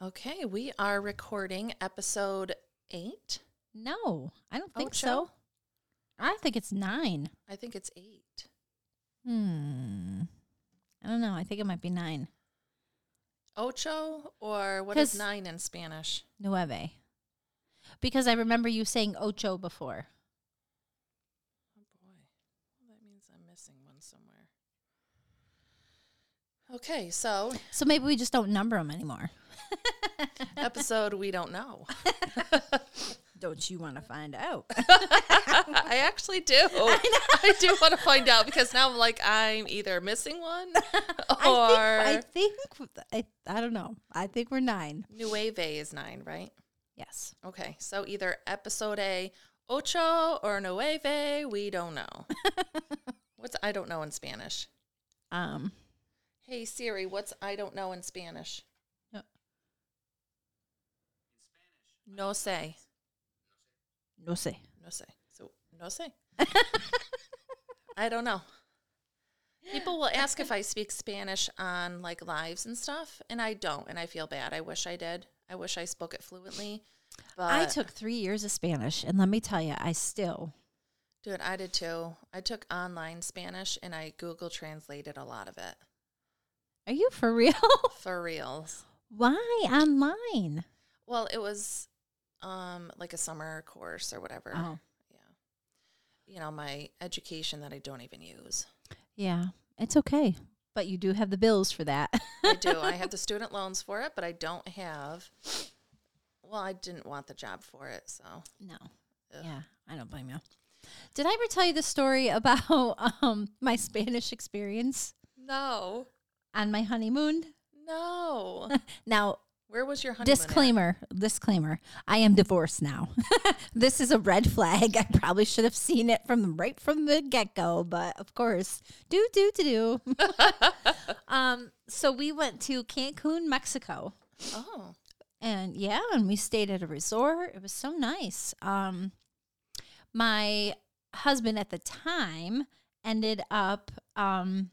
Okay, we are recording episode eight. No, I don't think Ocho? so. I think it's nine. I think it's eight. Hmm. I don't know. I think it might be nine. Ocho, or what is 'Cause- nine in Spanish? Nueve. Because I remember you saying ocho before. Oh boy, well, that means I'm missing one somewhere. Okay, so So maybe we just don't number them anymore. episode we don't know. Don't you want to find out? I actually do. I, do want to find out because now I'm like I'm either missing one or I think, I think I, I don't know. I think we're nine. Nueve is nine, right? Yes. Okay, so either episode A ocho or nueve, we don't know. what's I don't know in Spanish? Um. Hey Siri, what's I don't know in Spanish? No. Sé. No sé. No sé. So no sé. I don't know. People will ask if I speak Spanish on like lives and stuff, and I don't, and I feel bad. I wish I did. I wish I spoke it fluently. But I took three years of Spanish, and let me tell you, I still. Dude, I did too. I took online Spanish and I Google translated a lot of it. Are you for real? For reals. Why online? Well, it was um like a summer course or whatever. Oh. Yeah. You know, my education that I don't even use. Yeah, it's okay. But you do have the bills for that. I do. I have the student loans for it, but I don't have well, I didn't want the job for it, so no. Ugh. Yeah, I don't blame you. Did I ever tell you the story about um, my Spanish experience No. on my honeymoon? No. Now, Where was your honeymoon? at? disclaimer, disclaimer. I am divorced now. this is a red flag. I probably should have seen it from right from the get go, but of course, do do do do. um, so we went to Cancun, Mexico. Oh. and yeah, and we stayed at a resort. It was so nice. Um, my husband at the time ended up um,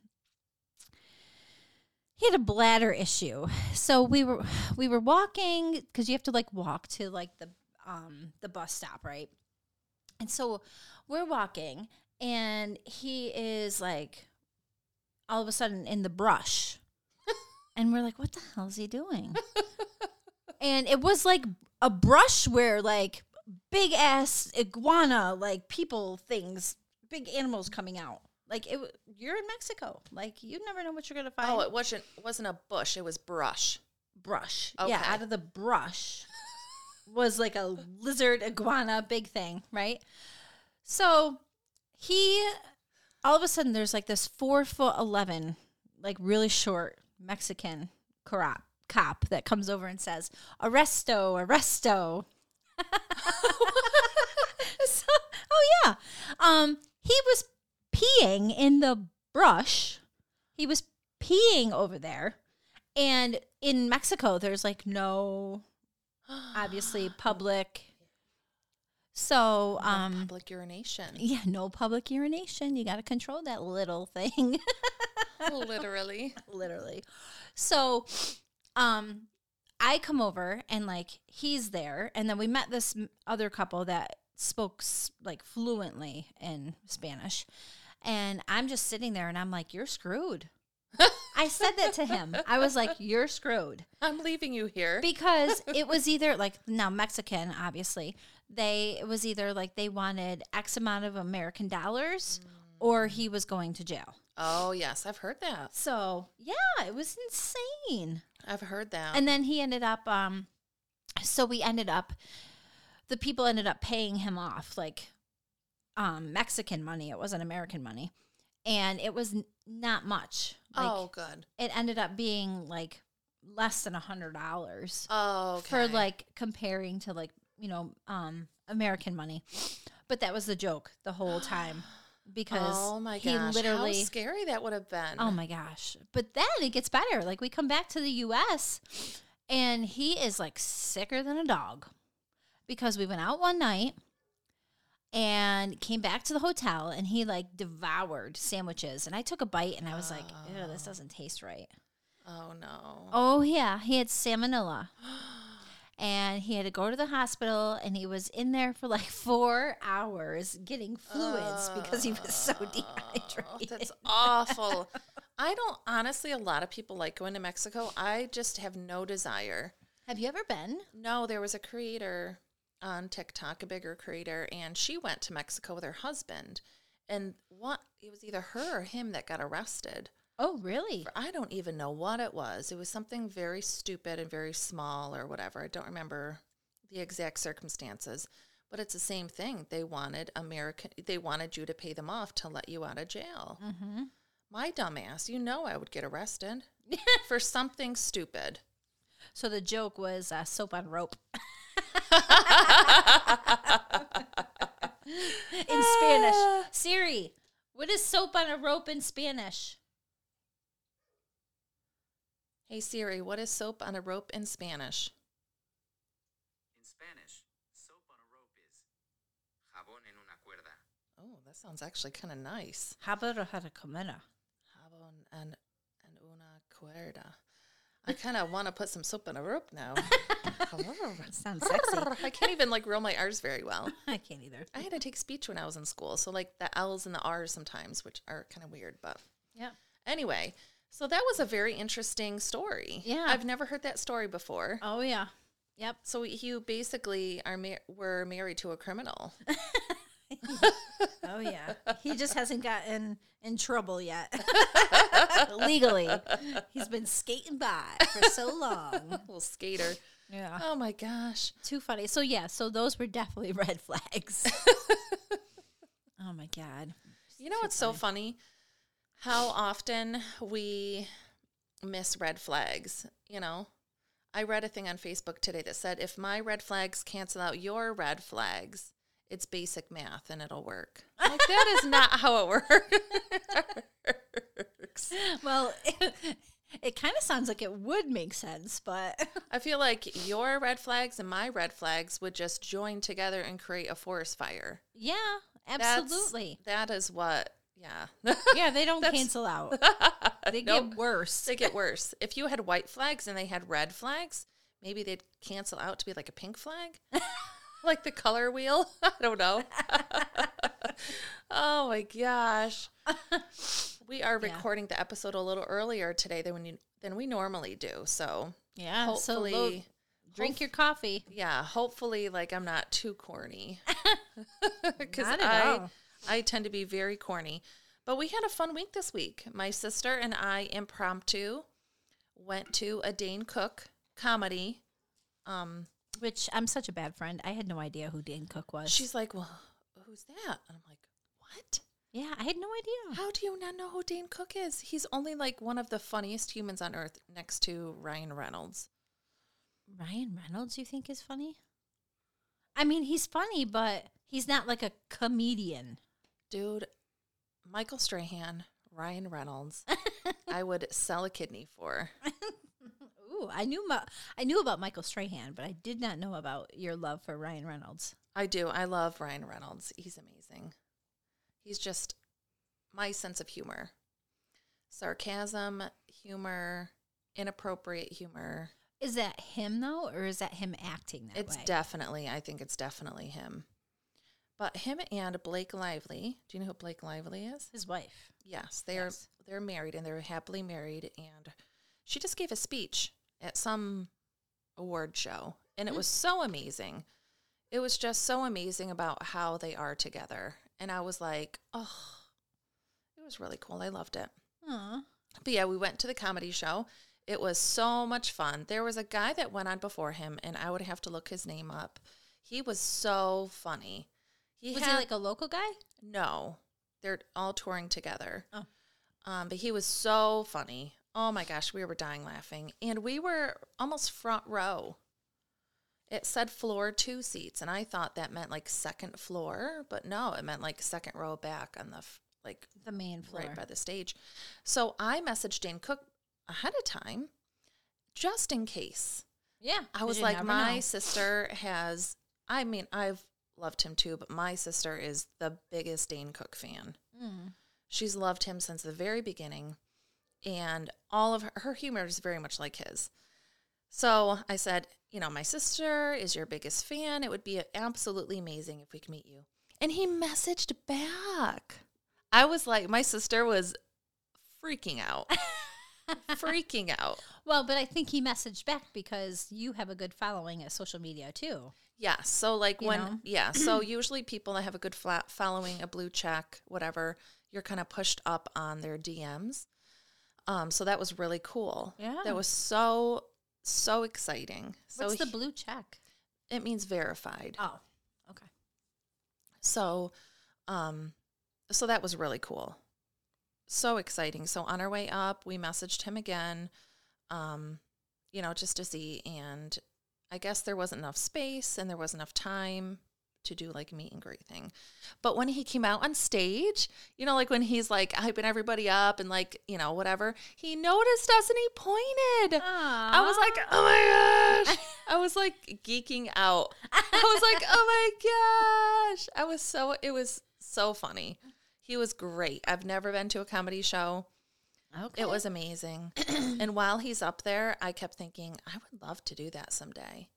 he had a bladder issue, so we were we were walking because you have to like walk to like the um the bus stop, right? And so we're walking, and he is like all of a sudden in the brush. And we're like, what the hell is he doing? and it was like a brush where like big ass iguana like people things big animals coming out like it you're in mexico. Like you never know what you're gonna find. Oh, it wasn't wasn't a bush, it was brush. brush. Yeah out of the brush was like a lizard iguana big thing right? So he all of a sudden there's like this four foot 11 like really short mexican cop cop that comes over and says arresto arresto. So, oh yeah. Um he was peeing in the brush. He was peeing over there. And in mexico there's like no obviously public. So No um public urination. yeah no public urination. You got to control that little thing. Literally. literally. So um i come over and like he's there. And then we met this other couple that spoke like fluently in spanish and i'm just sitting there and i'm like you're screwed i said that to him i was like you're screwed I'm leaving you here. because it was either like now Mexican, obviously. They it was either like they wanted X amount of American dollars or he was going to jail. oh yes, I've heard that. So yeah, it was insane. I've heard that. And then he ended up um so we ended up the people ended up paying him off like um Mexican money. It wasn't American money. And it was n- not much. Like oh good. it ended up being like less than a hundred dollars. Oh okay. for like comparing to like you know um American money. But that was the joke the whole time because oh my he gosh, literally how scary that would have been. oh my gosh. But then it gets better. Like we come back to the US and he is like sicker than a dog because we went out one night and came back to the hotel and he like devoured sandwiches and I took a bite and I was like, ew, this Oh. doesn't taste right. Oh no. Oh yeah, he had salmonella. And he had to go to the hospital and he was in there for like four hours getting fluids because he was so Oh, dehydrated. That's awful. I don't honestly a lot of people like going to Mexico. I just have no desire. Have you ever been? No, there was a creator on TikTok, a bigger creator, and she went to Mexico with her husband. And what it was either her or him that got arrested. Oh, really? I don't even know what it was. It was something very stupid and very small or whatever. I don't remember the exact circumstances. But it's the same thing. They wanted American they wanted you to pay them off to let you out of jail. Mm-hmm. My dumbass, you know I would get arrested for something stupid. So the joke was uh, soap on rope. in Spanish. Ah. Siri, what is soap on a rope in Spanish? Hey Siri, what is soap on a rope in Spanish? In Spanish, soap on a rope is jabón en una cuerda. Oh, that sounds actually kind of nice. Jabón en, en una cuerda. I kind of want to put some soap on a rope now. Oh, sounds sexy. I can't even like roll my R's very well. I can't either. I had to take speech when I was in school, so like the L's and the R's sometimes, which are kind of weird. But Yeah. anyway, so that was a very interesting story. Yeah. I've never heard that story before. Oh yeah. Yep. So you basically are mar- were married to a criminal. Oh yeah. He just hasn't gotten in trouble yet. Legally. He's been skating by for so long. Little skater. Yeah. Oh my gosh. Too funny. So yeah, so those were definitely red flags. oh my god. You know what's so funny? How often we miss red flags, you know? I read a thing on Facebook today that said if my red flags cancel out your red flags, it's basic math and it'll work. Like that is not how it works. Well, it, kind of sounds like it would make sense, but I feel like your red flags and my red flags would just join together and create a forest fire. yeah, That's- absolutely. that is what yeah. yeah, they don't That's- cancel out. They Nope. get worse. they get worse. If you had white flags and they had red flags, maybe they'd cancel out to be like a pink flag, like the color wheel. I don't know. oh my gosh, we are Yeah. recording the episode a little earlier today than when you, than we normally do. So yeah, hopefully, so drink your coffee. yeah, hopefully, like I'm not too corny because I all. I tend to be very corny. But we had a fun week this week. My sister and I impromptu went to a Dane Cook comedy. Um, Which I'm such a bad friend. I had no idea who Dan Cook was. she's like, "Well, who's that?" And I'm like, "What? yeah, I had no idea. How do you not know who Dane Cook is? He's only like one of the funniest humans on earth, next to Ryan Reynolds." Ryan Reynolds, you think is funny? I mean, he's funny, but he's not like a comedian. Dude, Michael Strahan, Ryan Reynolds, I would sell a kidney for. Ooh, I knew about I knew about Michael Strahan, but I did not know about your love for Ryan Reynolds. I do. I love Ryan Reynolds. He's amazing. He's just my sense of humor. Sarcasm, humor, inappropriate humor. Is that him though, or is that him acting that It's way? definitely, I think it's definitely him. But him and Blake Lively, do you know who Blake Lively is? his wife. Yes, they are Yes. they're married and they're happily married and she just gave a speech at some award show and it was so amazing. It was just so amazing about how they are together. And I was like, "Oh, it was really cool. I loved it." Aw. But yeah, we went to the comedy show. It was so much fun. There was a guy that went on before him and I would have to look his name up. He was so funny. He Was had he like a local guy? no, they're all touring together. Oh. Um, but he was so funny. Oh my gosh, we were dying laughing. And we were almost front row. It said floor two seats, and I thought that meant like second floor, but no, it meant like second row back on the f- like The main floor. right by the stage. So I messaged Dane Cook ahead of time just in case. yeah. I was like, my know. sister has. I mean, I've loved him too, but my sister is the biggest Dane Cook fan. Mm. She's loved him since the very beginning, and all of her, her humor is very much like his. So I said, you know, my sister is your biggest fan. It would be absolutely amazing if we could meet you. And he messaged back. I was like, my sister was freaking out. freaking out. Well, but I think he messaged back because you have a good following at social media too. Yeah. So like You when know? yeah, so usually people that have a good flat following, a blue check, whatever, you're kind of pushed up on their DMs. Um, so that was really cool. Yeah. That was so so exciting. So What's the blue check? it means verified. Oh, okay. So um so that was really cool. So exciting. So on our way up, we messaged him again um you know, just to see and I guess there wasn't enough space and there wasn't enough time to do like a meet and greet thing. But when he came out on stage, you know, like when he's like hyping everybody up and like, you know, whatever, he noticed us and he pointed. I was like, oh my gosh. I was like geeking out. I was like, oh my gosh. I was so, it was so funny. He was great. I've never been to a comedy show. okay. It was amazing. and while he's up there, I kept thinking, I would love to do that someday.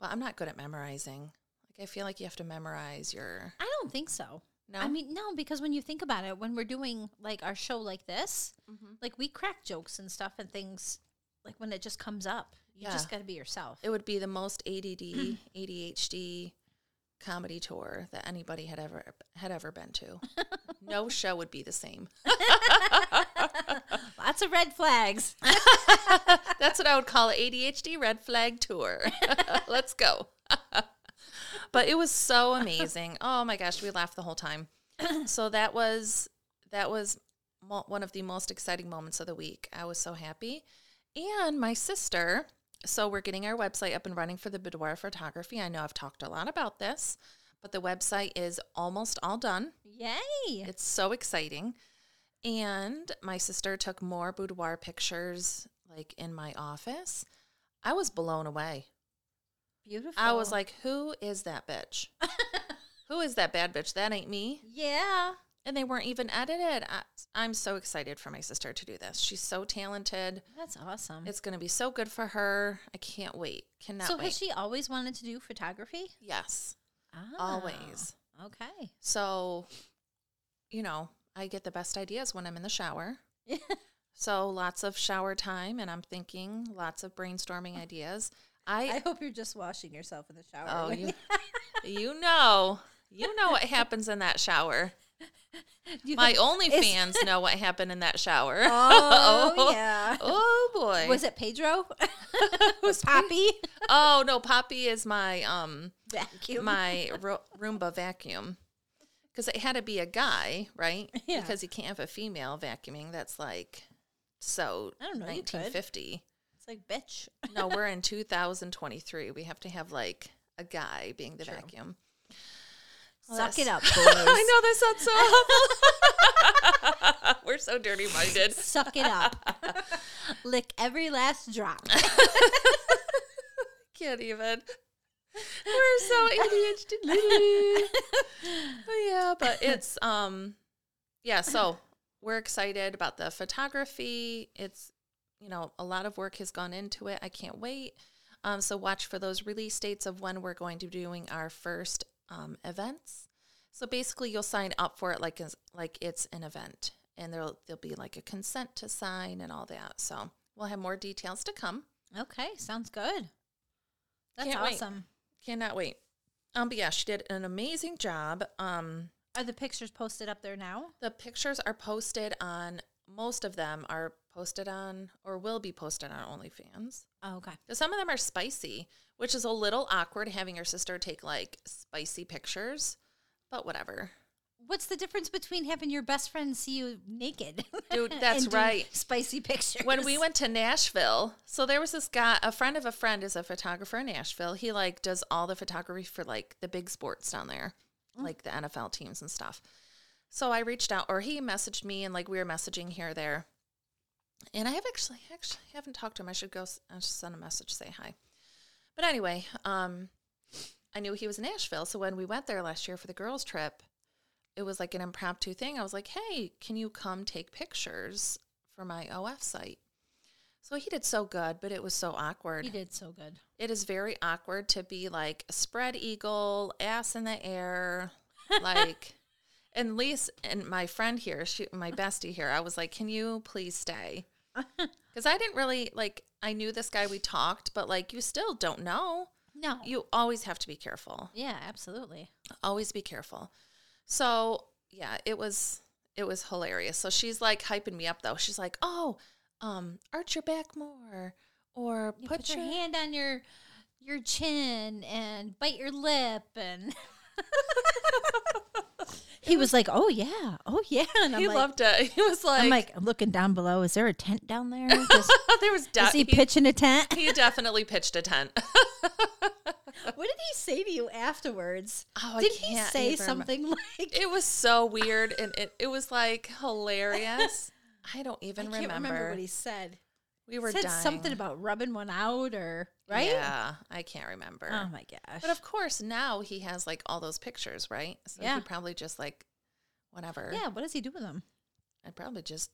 But I'm not good at memorizing. Like, I feel like you have to memorize your. I don't think so. No? I mean, no, because when you think about it, when we're doing like our show like this, Mm-hmm. like we crack jokes and stuff and things, like when it just comes up, you just got to be yourself. it would be the most ADD, ADHD comedy tour that anybody had ever had ever been to. no show would be the same. Lots of red flags. That's what I would call it ADHD red flag tour. Let's go. But it was so amazing. Oh my gosh, we laughed the whole time. so that was that was mo- one of the most exciting moments of the week. I was so happy. And my sister, so we're getting our website up and running for the boudoir photography. I know I've talked a lot about this, but the website is almost all done. Yay. It's so exciting. And my sister took more boudoir pictures like in my office. I was blown away. Beautiful. I was like, who is that bitch? who is that bad bitch? That ain't me. yeah. And they weren't even edited. I, I'm so excited for my sister to do this. She's so talented. That's awesome. It's going to be so good for her. I can't wait. Cannot so wait. has she always wanted to do photography? yes, Ah, always. Okay. So, you know, I get the best ideas when I'm in the shower. So lots of shower time, and I'm thinking lots of brainstorming ideas. I I, hope you're just washing yourself in the shower. oh you, you know, you know what happens in that shower. you My OnlyFans know what happened in that shower. Oh, yeah. Oh boy. Was it Pedro? Was Poppy? Oh no, Poppy is my um Vacuum. my Ro- Roomba vacuum. Because it had to be a guy, right? Yeah. Because you can't have a female vacuuming. That's like so I don't know, you could. 1950. It's like bitch. No, we're in 2023. We have to have like a guy being the True. vacuum. Well, Suck it up, boys. I know that sounds so awful. we're so dirty minded. Suck it up. Lick every last drop. Can't even. We're so ADHD. yeah, but it's um yeah, so we're excited about the photography. It's you know, a lot of work has gone into it. I can't wait. Um, so watch for those release dates of when we're going to be doing our first um, events. So basically, you'll sign up for it like as, like it's an event, and there'll there'll be like a consent to sign and all that. So we'll have more details to come. Okay, sounds good. That's Can't wait. awesome. Cannot wait. Um, but yeah, she did an amazing job. Um, Are the pictures posted up there now? the pictures are posted on most of them are posted on or will be posted on OnlyFans. Oh, okay. 'Cause Some of them are spicy, which is a little awkward having your sister take like spicy pictures, but whatever. What's the difference between having your best friend see you naked? Dude, that's right. Spicy pictures. When we went to Nashville, so there was this guy, a friend of a friend is a photographer in Nashville. He like does all the photography for like the big sports down there, mm. like the NFL teams and stuff. So I reached out or he messaged me and like we were messaging here or there. And I have actually actually haven't talked to him. I should go I should send a message say hi. But anyway, um I knew he was in Nashville, so when we went there last year for the girls trip, it was like an impromptu thing. I was like, "Hey, can you come take pictures for my OF site. So he did so good, but it was so awkward. He did so good. It is very awkward to be like a spread eagle, ass in the air, like. And Lise and my friend here, she, my bestie here, I was like, "Can you please stay?" Because I didn't really like. I knew this guy. We talked, but like, you still don't know. No. You always have to be careful. yeah, absolutely. Always be careful. So yeah, it was it was hilarious. So she's like hyping me up though. She's like, "Oh, um, arch your back more, or You put, put, your your hand on your your chin and bite your lip and he was like, "Oh yeah, oh yeah," and I'm he like, loved it. He was like, I'm like I'm looking down below. Is there a tent down there? Just, there was de- is he he, pitching a tent? he definitely pitched a tent. what did he say to you afterwards? Oh, I did he say something like? it was so weird and it, it was like hilarious. I don't I even can't remember. remember. what he said. We were said dying. something about rubbing one out or right? Yeah, I can't remember. Oh my gosh. But of course, now he has like all those pictures, right? So Yeah. he probably just like whatever. yeah, what does he do with them? I'd probably just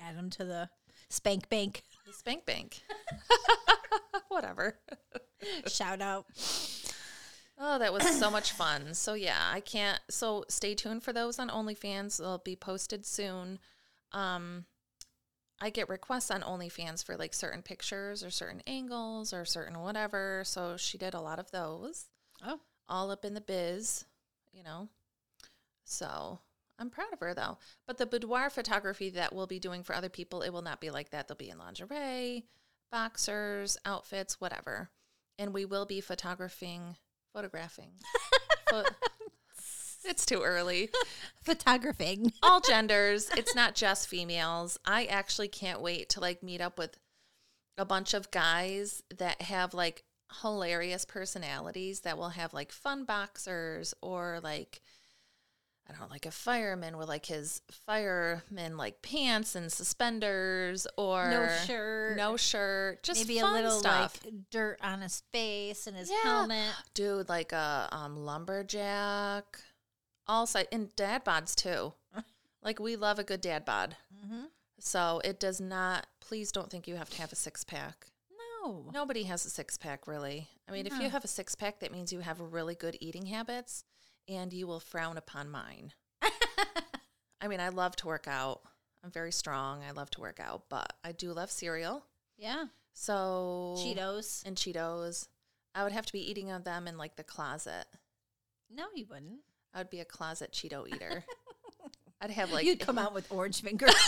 Add them to the spank bank. the spank bank. whatever. Shout out. Oh, that was so much fun. So yeah, I can't. So stay tuned for those on OnlyFans. They'll be posted soon. Um, I get requests on OnlyFans for like certain pictures or certain angles or certain whatever. So she did a lot of those, Oh, all up in the biz, you know. So I'm proud of her though. But the boudoir photography that we'll be doing for other people, it will not be like that. They'll be in lingerie, boxers, outfits, whatever. And we will be photographing, photographing. Pho- it's too early. photographing. All genders. It's not just females. I actually can't wait to like meet up with a bunch of guys that have like hilarious personalities that will have like fun boxers or like I don't know, like a fireman with like his fireman like pants and suspenders or No shirt. no shirt, just Maybe a little stuff. like dirt on his face and his Yeah. helmet. Dude, like a um, lumberjack, all side and dad bods too. like we love a good dad bod, Mm-hmm. so it does not. Please don't think you have to have a six pack. No. Nobody has a six pack, really. I mean, if you have a six pack, that means you have really good eating habits, and you will frown upon mine. I mean, I love to work out. I'm very strong. I love to work out, but I do love cereal. Yeah. So Cheetos. and Cheetos. I would have to be eating of them in like the closet. No, you wouldn't. I would be a closet Cheeto eater. I'd have like You'd come out with orange fingers.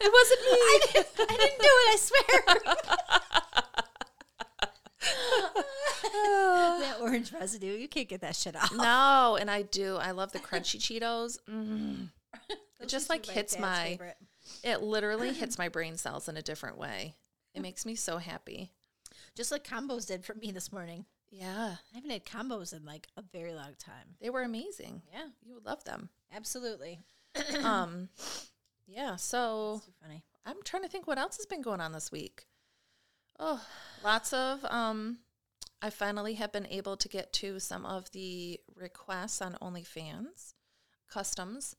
It wasn't me. I, didn't, I didn't do it, I swear. that orange residue, you can't get that shit off. no, and I do. I love the crunchy Cheetos. Mm. It just like hits my. favorite. It literally hits my brain cells in a different way. It makes me so happy. Just like combos did for me this morning. Yeah, I haven't had combos in like a very long time. they were amazing. Yeah, You would love them. absolutely. um, yeah. So funny. I'm trying to think what else has been going on this week. Oh, lots of um I finally have been able to get to some of the requests on OnlyFans. Customs.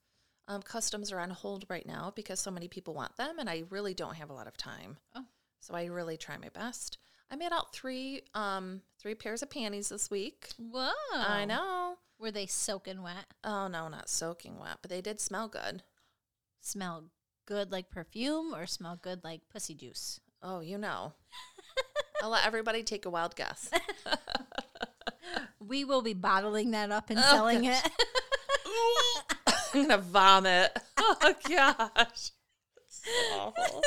Um, customs are on hold right now because so many people want them and I really don't have a lot of time. Oh. So I really try my best. I made out three um three pairs of panties this week. Whoa. I know. Were they soaking wet? Oh no, not soaking wet, but they did smell good. Smell good like perfume or smell good like pussy juice? Oh, you know. I'll let everybody take a wild guess. We will be bottling that up and Oh, selling it. I'm gonna vomit. Oh gosh. So awful.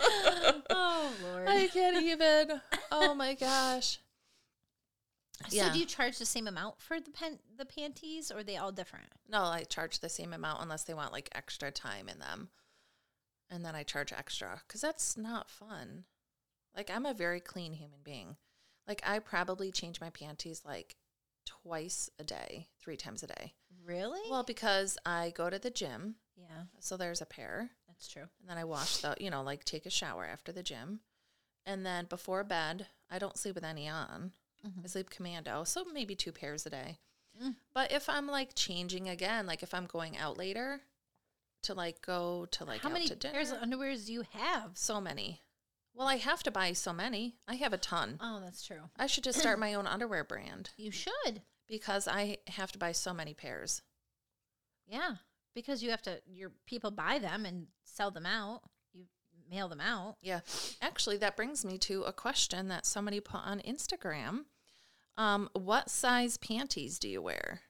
Oh Lord. I can't even. Oh my gosh. Yeah. So do you charge the same amount for the pen the panties or are they all different? No, I charge the same amount unless they want like extra time in them. And then I charge extra because that's not fun. Like, I'm a very clean human being. Like, I probably change my panties like twice a day, three times a day. Really? Well, because I go to the gym, yeah, so there's a pair. That's true. And then I wash the, you know, like take a shower after the gym. And then before bed, I don't sleep with any on. Mhm. I sleep commando, so maybe two pairs a day. Mm. But if I'm like changing again, like if I'm going out later, to like go to like How many to dinner. pairs of underwears do you have? so many. Well, I have to buy so many. I have a ton. Oh, that's true. I should just start my own underwear brand You should. because I have to buy so many pairs. Yeah, because you have to. Your people buy them and sell them out. You mail them out. Yeah. Actually, that brings me to a question that somebody put on Instagram. Um, what size panties do you wear?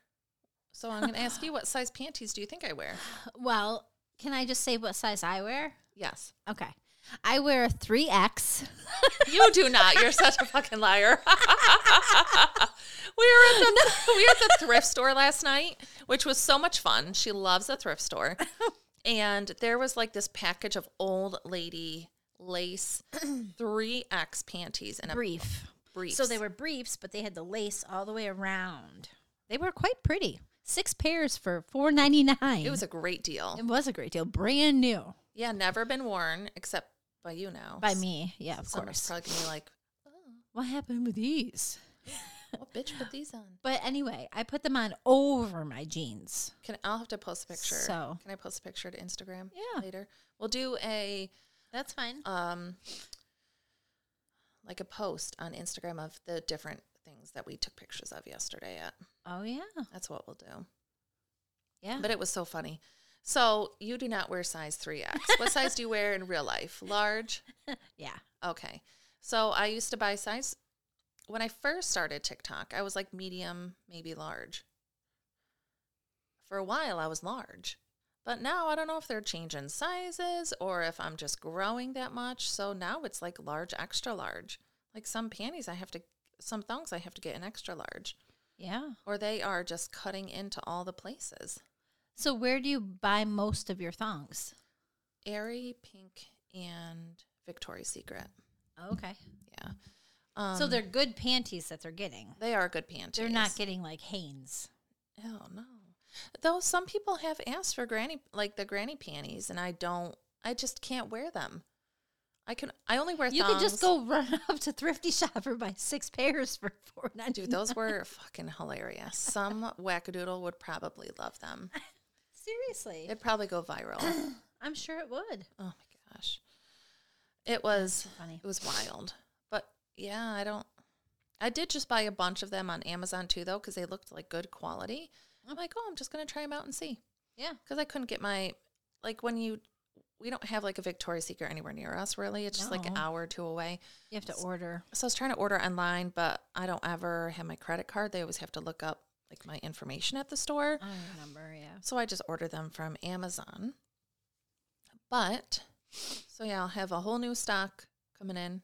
So I'm going to ask you, what size panties do you think I wear? Well, can I just say what size I wear? Yes. Okay, I wear a three X. You do not. You're such a fucking liar. we were at the we were at the thrift store last night, which was so much fun. She loves the thrift store. And there was like this package of old lady lace 3X panties and a brief. brief. So they were briefs, but they had the lace all the way around. They were quite pretty. Six pairs for four ninety nine. It was a great deal. it was a great deal, brand new Yeah, never been worn except by you now. by me. Yeah, of Someone's course. probably gonna be like, What happened with these? "What bitch put these on?" But anyway, I put them on over my jeans. Can I'll have to post a picture. So- can I post a picture to Instagram? Yeah. later. We'll do a That's fine. um like a post on Instagram of the different things that we took pictures of yesterday at. Oh yeah, That's what we'll do. yeah. But it was so funny. So you do not wear size 3X. what size do you wear in real life? Large? yeah. Okay. So I used to buy size when I first started TikTok, I was like medium, maybe large. For a while I was large. But now I don't know if they're changing sizes or if I'm just growing that much. So now it's like large, extra large. Like some panties I have to some thongs I have to get an extra large. Yeah. Or they are just cutting into all the places. So where do you buy most of your thongs? Aerie, pink, and Victoria's Secret. Okay. Yeah. Um, so they're good panties that they're getting. they are good panties. They're not getting like Hanes. Oh no. Though some people have asked for granny like the granny panties and I don't I just can't wear them. I can I only wear You thongs. could just go run up to Thrifty Shop or buy six pairs for four ninety. Dude, those were fucking hilarious. Some wackadoodle would probably love them. seriously. It'd probably go viral. I'm sure it would. Oh my gosh. It was funny. it was wild. Yeah, I don't I did just buy a bunch of them on Amazon too though cuz they looked like good quality. I'm like, "Oh, I'm just going to try them out and see." Yeah. because I couldn't get my like when you we don't have like a Victoria's Secret anywhere near us really. It's just like an No. hour or two away. You have to order. So I was trying to order online, but I don't ever have my credit card. They always have to look up like my information at the store. I remember, yeah. So I just order them from Amazon. But so yeah, I'll have a whole new stock coming in.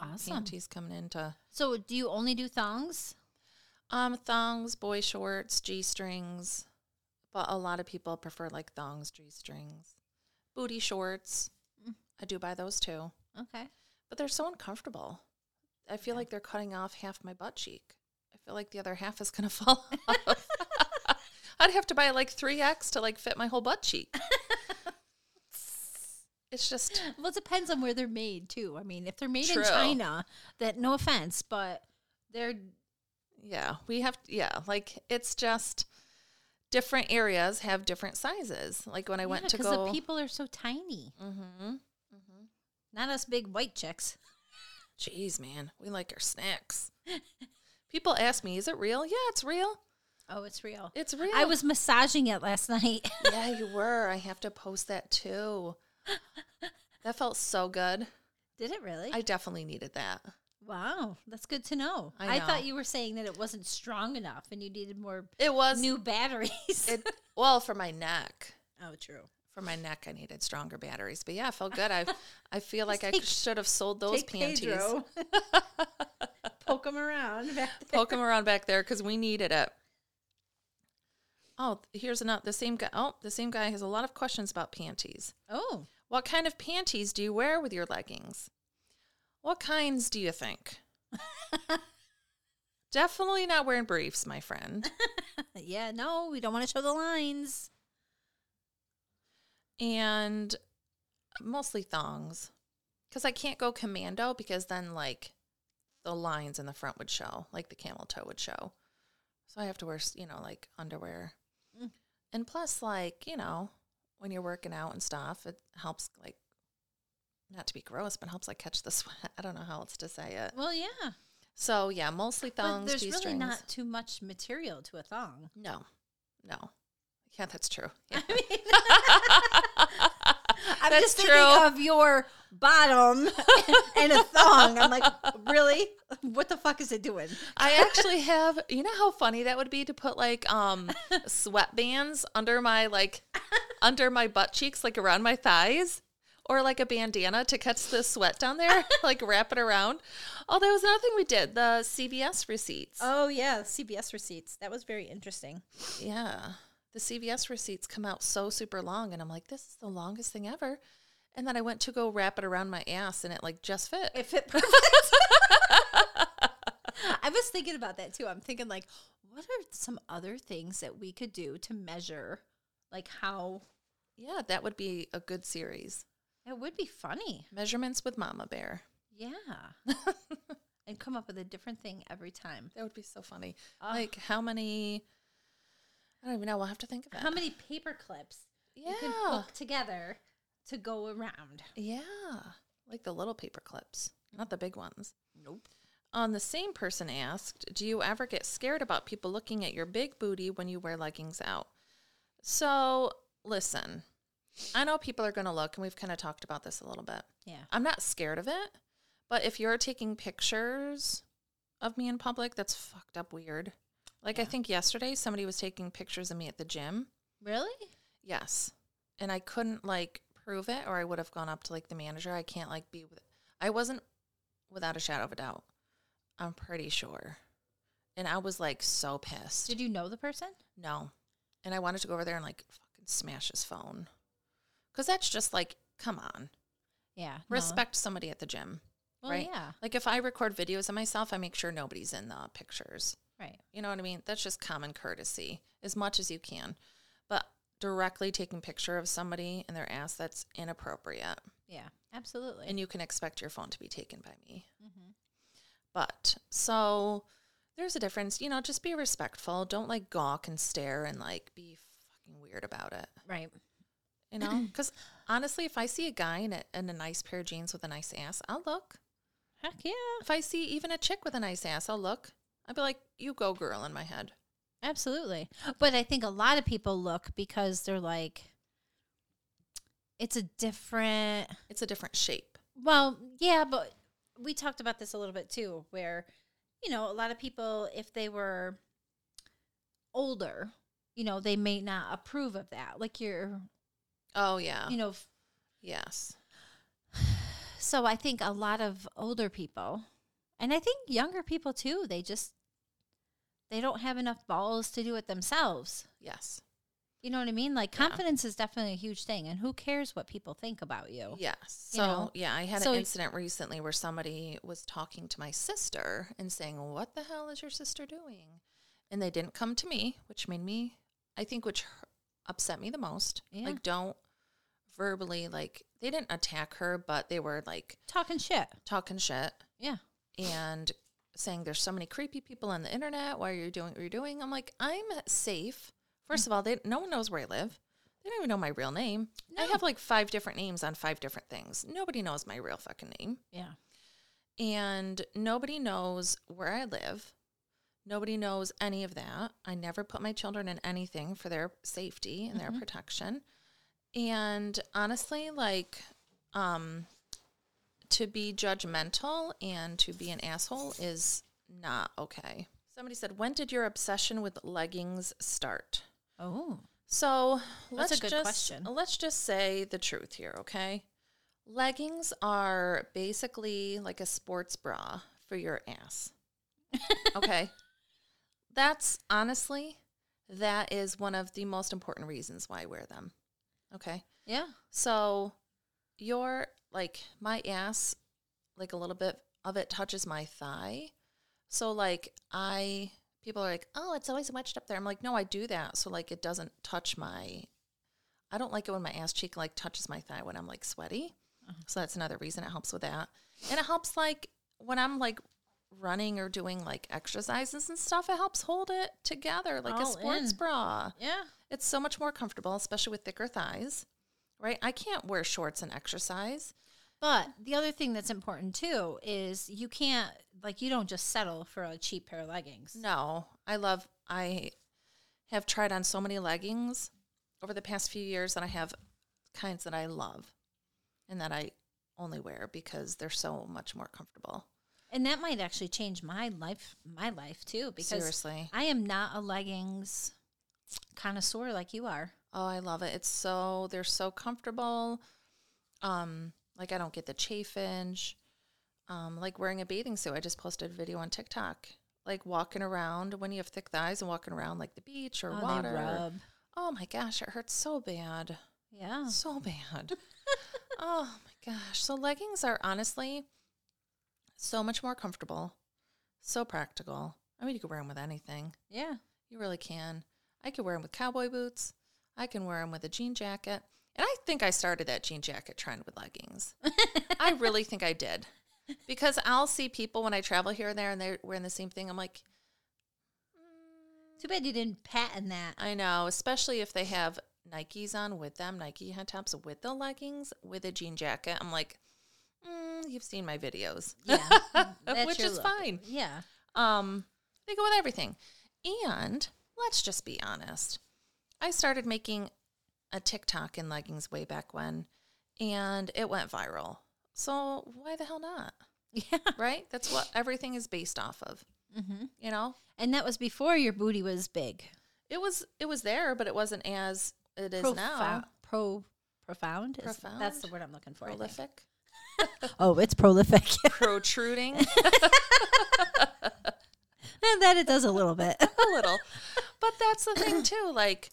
Awesome. Panties coming into So do you only do thongs? um thongs, boy shorts, G strings. But a lot of people prefer like thongs, G strings, booty shorts. Mm. I do buy those too. Okay. But they're so uncomfortable. I feel like they're cutting off half my butt cheek. I feel like the other half is gonna fall off. I'd have to buy like three X to like fit my whole butt cheek. it's just Well, it depends on where they're made too. I mean, if they're made True. in China, that no offense, but they're yeah. We have yeah, like it's just different areas have different sizes. Like when I went to because go the people are so tiny. mm-hmm. Not us big white chicks. Jeez, man, we like our snacks. People ask me, "Is it real?" Yeah, it's real. Oh, it's real. It's real. I was massaging it last night. yeah, you were. I have to post that too. That felt so good. Did it really? I definitely needed that. wow, that's good to know. I I, thought you were saying that it wasn't strong enough and you needed more It was new batteries. It well for my neck. oh, true. For my neck, I needed stronger batteries. But yeah, it felt good. I I feel like I should have sold those Take panties. Poke them around. back there. Poke them around back there because we needed it. Oh, here's another. The same guy. Oh, the same guy has a lot of questions about panties. Oh, What kind of panties do you wear with your leggings? What kinds do you think? Definitely not wearing briefs, my friend. yeah. No, we don't want to show the lines. And mostly thongs. Because I can't go commando because then, like, the lines in the front would show, like the camel toe would show. So I have to wear, you know, like underwear. Mm. And plus, like, you know, when you're working out and stuff, it helps like not to be gross, but helps like catch the sweat. I don't know how else to say it. Well, yeah. So yeah, mostly But thongs, there's G-strings. really not too much material to a thong. No, no. Yeah, that's true. Yeah. I'm That's just thinking of your bottom and a thong. I'm like, really? What the fuck is it doing? I actually have. You know how funny that would be to put like um sweatbands under my like under my butt cheeks, like around my thighs, or like a bandana to catch the sweat down there, like wrap it around. Oh, there was another thing we did. The CVS receipts. Oh yeah, CVS receipts. That was very interesting. Yeah. The CVS receipts come out so super long and I'm like, this is the longest thing ever. And then I went to go wrap it around my ass and it like just fit. It fit perfect. I was thinking about that too. I'm thinking like, what are some other things that we could do to measure like how Yeah, that would be a good series. it would be funny. Measurements with Mama Bear. Yeah. and come up with a different thing every time. That would be so funny. Like how many I don't even know. We'll have to think of it. How many paper clips yeah. you can hook together to go around? Yeah. Like the little paper clips, not the big ones. Nope. On the same person asked, Do you ever get scared about people looking at your big booty when you wear leggings out? So, listen, I know people are going to look, and we've kind of talked about this a little bit. Yeah. I'm not scared of it, but if you're taking pictures of me in public, that's fucked up weird. Like, I think yesterday somebody was taking pictures of me at the gym. Really? Yes. And I couldn't like prove it or I would have gone up to like the manager. I can't like be with I wasn't without a shadow of a doubt. I'm pretty sure. And I was like so pissed. Did you know the person? no. And I wanted to go over there and like fucking smash his phone. Cuz that's just like come on. Yeah. no. Respect somebody at the gym, Well, right? yeah. Like if I record videos of myself, I make sure nobody's in the pictures. Right. You know what I mean? That's just common courtesy as much as you can. But directly taking picture of somebody and their ass, that's inappropriate. Yeah. Absolutely. And you can expect your phone to be taken by me. Mhm. But so there's a difference. You know, just be respectful. Don't like gawk and stare and like be fucking weird about it. Right. You know? Because honestly, if I see a guy in a, in a nice pair of jeans with a nice ass, I'll look. Heck yeah. If I see even a chick with a nice ass, I'll look. I'd be like, you go, girl, in my head. Absolutely. But I think a lot of people look because they're like, it's a different. It's a different shape. Well, yeah, but we talked about this a little bit too, where, you know, a lot of people, if they were older, you know, they may not approve of that. Like you're, Oh, yeah. you know, f- Yes. so I think a lot of older people, and I think younger people too, they just, they don't have enough balls to do it themselves. Yes. You know what I mean? Like Yeah. confidence is definitely a huge thing, and who cares what people think about you? Yes. You So, know? yeah, I had So- an incident recently where somebody was talking to my sister and saying, What the hell is your sister doing? And they didn't come to me, which made me, I think, which upset me the most. Yeah. Like, don't verbally, like, they didn't attack her, but they were like Talking shit. talking shit Yeah. and saying, There's so many creepy people on the internet. Why are you doing what you're doing? I'm like, I'm safe. First of all, they, no one knows where I live. They don't even know my real name. I have like five different names on five different things. Nobody knows my real fucking name. Yeah. And nobody knows where I live. Nobody knows any of that. I never put my children in anything for their safety and their protection. And honestly, like, um, to be judgmental and to be an asshole is not okay. Somebody said, When did your obsession with leggings start? Oh. So That's let's a good just, question. Let's just say the truth here, okay? Leggings are basically like a sports bra for your ass. okay? That's honestly, that is one of the most important reasons why I wear them. Okay? Yeah. So your like my ass, like a little bit of it touches my thigh. So like I people are like, Oh, it's always wedged up there. I'm like, no, I do that. So like it doesn't touch my I don't like it when my ass cheek like touches my thigh when I'm like sweaty. Uh-huh. So that's another reason it helps with that. And it helps like when I'm like running or doing like exercises and stuff, it helps hold it together like a sports in. bra. Yeah. It's so much more comfortable, especially with thicker thighs. Right? I can't wear shorts and exercise. But the other thing that's important too is you can't like you don't just settle for a cheap pair of leggings. No, I love, I have tried on so many leggings over the past few years and I have kinds that I love and that I only wear because they're so much more comfortable. And that might actually change my life my life too because Seriously. I am not a leggings connoisseur like you are. Oh, I love it. It's so, they're so comfortable. Um, like I don't get the chafage. Um, like wearing a bathing suit. I just posted a video on TikTok. Like walking around when you have thick thighs and walking around like the beach or Oh, water. they rub. Oh my gosh, it hurts so bad. Yeah. So bad. oh my gosh. So leggings are honestly so much more comfortable, so practical. I mean, you could wear them with anything. Yeah. You really can. I could wear them with cowboy boots. I can wear them with a jean jacket. And I think I started that jean jacket trend with leggings. I really think I did. Because I'll see people when I travel here and there and they're wearing the same thing. I'm like, Too bad you didn't patent that. I know, especially if they have Nikes on with them, Nike head tops with the leggings, with a jean jacket. I'm like, mm, you've seen my videos, Yeah. Which is look. fine. Yeah. Um, they go with everything. And let's just be honest. I started making a TikTok in leggings way back when, and it went viral. So why the hell not? Yeah. Right? That's what everything is based off of. Mm-hmm. You know, And that was before your booty was big. it was it was there, but it wasn't as it is now. Pro profound. Is- That's the word I'm looking for. Prolific, Oh, it's prolific. protruding and that it does a little bit. a little. But that's the thing too. Like,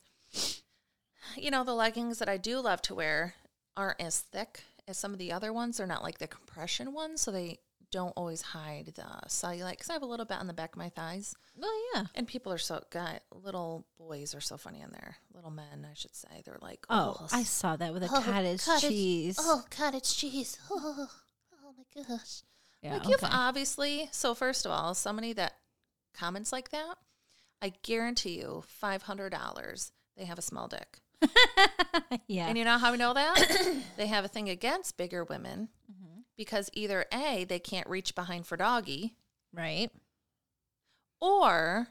you know, the leggings that I do love to wear aren't as thick as some of the other ones. They're not like the compression ones, so they don't always hide the cellulite. Because I have a little bit on the back of my thighs, Oh yeah. and people are so guy little boys are so funny in there. Little men, I should say. They're like, Oh, oh I saw that with a Oh, cottage, cottage- cheese. oh, cottage cheese. Oh, oh my gosh. yeah, like you've obviously so first of all somebody that comments like that i guarantee you $500 they have a small dick yeah. and you know how we know that they have a thing against bigger women Mm-hmm. because either a they can't reach behind for doggy right. or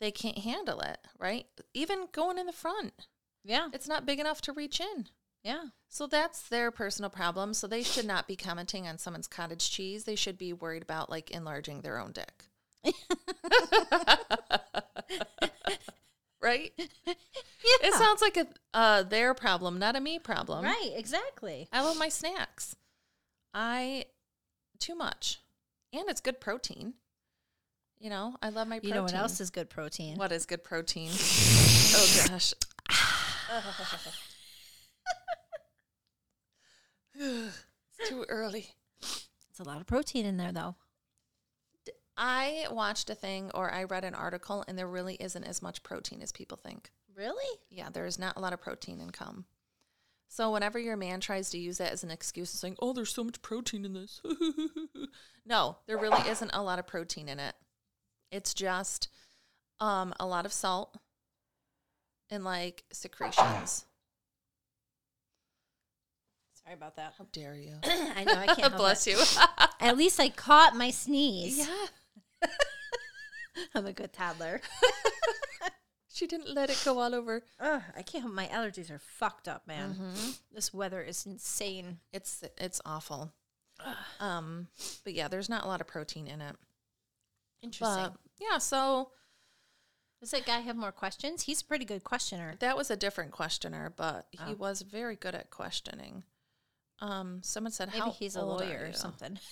they can't handle it right even going in the front Yeah. it's not big enough to reach in Yeah. so that's their personal problem so they should not be commenting on someone's cottage cheese they should be worried about like enlarging their own dick right? yeah. It sounds like a uh, their problem, not a me problem. Right. Exactly. I love my snacks. I too much, and it's good protein. You know, I love my protein. You know what else is good protein? What is good protein? oh gosh. it's too early. It's a lot of protein in there, though. I watched a thing or I read an article, and there really isn't as much protein as people think. Really? Yeah, there's not a lot of protein in cum. So whenever your man tries to use that as an excuse, saying, "Oh, there's so much protein in this," no, there really isn't a lot of protein in it. It's just um, a lot of salt and like secretions. Sorry about that. How dare you? I know I can't. help Bless you. At least I caught my sneeze. yeah, I'm a good toddler. she didn't let it go all over. Ugh, I can't. My allergies are fucked up, man. Mm-hmm. This weather is insane. It's it's awful. Um, but yeah, there's not a lot of protein in it. Interesting. But yeah, so Does that guy have more questions? He's a pretty good questioner. That was a different questioner, but he Oh. was very good at questioning. Um, someone said, Maybe "How he's a lawyer or something.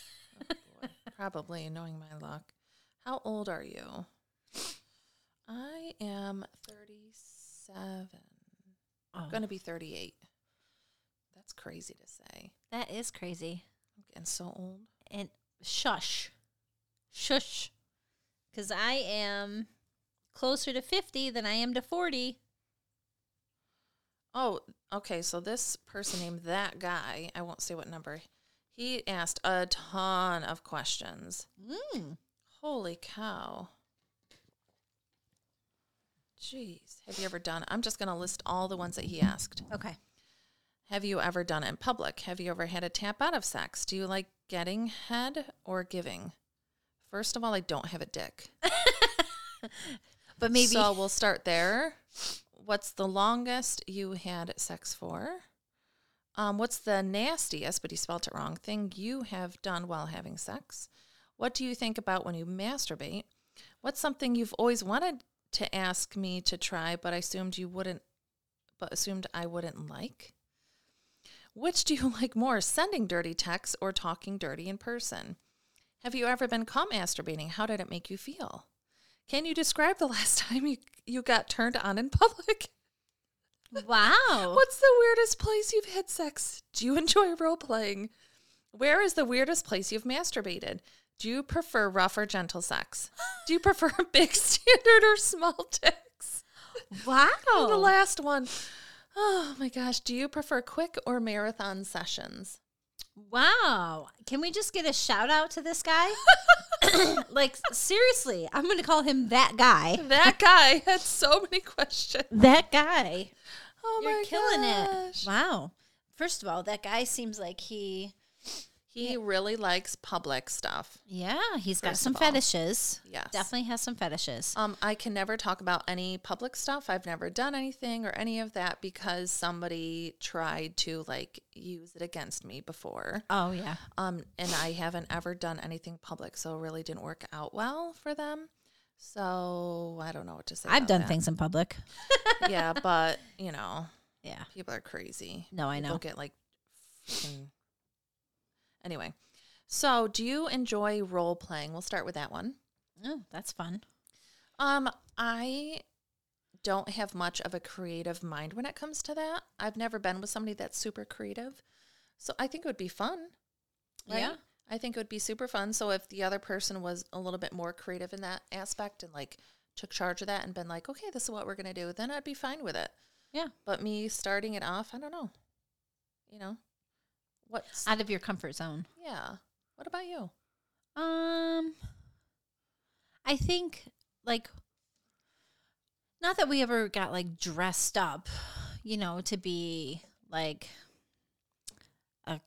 Oh. Probably, knowing my luck. How old are you? I am thirty-seven. Oh, I'm gonna be thirty-eight. That's crazy to say. that is crazy. I'm getting so old. And shush, shush, because I am closer to fifty than I am to forty. Oh, okay. So this person named that guy, I won't say what number. He asked a ton of questions. Mm. Holy cow. Jeez. Have you ever done I'm just going to list all the ones that he asked. Okay. Have you ever done it in public? Have you ever had a tap out of sex? Do you like getting head or giving? First of all, I don't have a dick. But maybe So we'll start there. What's the longest you had sex for? Um, what's the nastiest, but he spelled it wrong, thing you have done while having sex? What do you think about when you masturbate? What's something you've always wanted to ask me to try, but I assumed you wouldn't, but assumed I wouldn't like? Which do you like more, sending dirty texts or talking dirty in person? Have you ever been cum masturbating? How did it make you feel? Can you describe the last time you, you got turned on in public? wow. What's the weirdest place you've had sex? Do you enjoy role playing? Where is the weirdest place you've masturbated? Do you prefer rough or gentle sex? Do you prefer big standard or small dicks? Wow. And the last one. Oh my gosh. Do you prefer quick or marathon sessions? Wow. Can we just get a shout out to this guy? like seriously, I'm going to call him that guy. That guy had so many questions. That guy. Oh You're my killing gosh. it. Wow. First of all, that guy seems like he He really likes public stuff. yeah, he's got some fetishes. yes. Definitely has some fetishes. Um, I can never talk about any public stuff. I've never done anything or any of that because somebody tried to like use it against me before. oh yeah. Um, and I haven't ever done anything public, so it really didn't work out well for them. So I don't know what to say. I've done that. things in public. yeah, but you know, Yeah. people are crazy. No, I know. People get like, anyway. So, do you enjoy role playing? We'll start with that one. Oh, that's fun. Um, I don't have much of a creative mind when it comes to that. I've never been with somebody that's super creative. So I think it would be fun. Right? Yeah. I think it would be super fun. So if the other person was a little bit more creative in that aspect and like took charge of that and been like, okay, this is what we're going to do, then I'd be fine with it. Yeah. But me starting it off, I don't know. You know, what's, Out of your comfort zone. yeah. What about you? Um, I think like not that we ever got like dressed up, you know, to be like a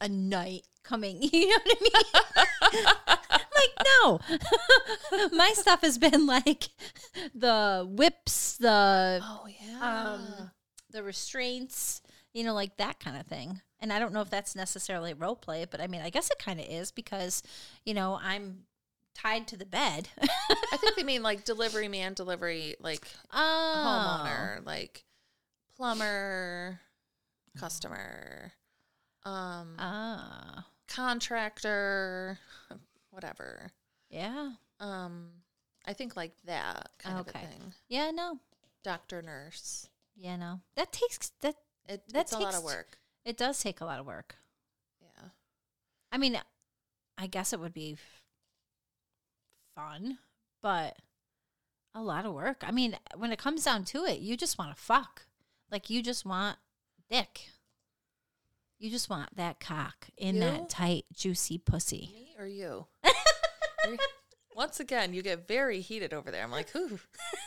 a knight coming. You know what I mean? like no, my stuff has been like the whips, the Oh, yeah. um, the restraints, you know, like that kind of thing. And I don't know if that's necessarily role play, but I mean, I guess it kind of is because, you know, I'm tied to the bed. I think they mean like delivery man, delivery, like oh. homeowner, like plumber, customer, um, Ah, contractor, whatever. yeah. Um, I think like that kind of a thing. Yeah, no. Doctor, nurse. Yeah, no. That takes that It, That it's a lot of work. It does take a lot of work. Yeah. I mean, I guess it would be fun, but a lot of work. I mean, when it comes down to it, you just want to fuck. Like you just want dick. You just want that cock in You? that tight, juicy pussy. Me or you? Once again, you get very heated over there. I'm like, ooh.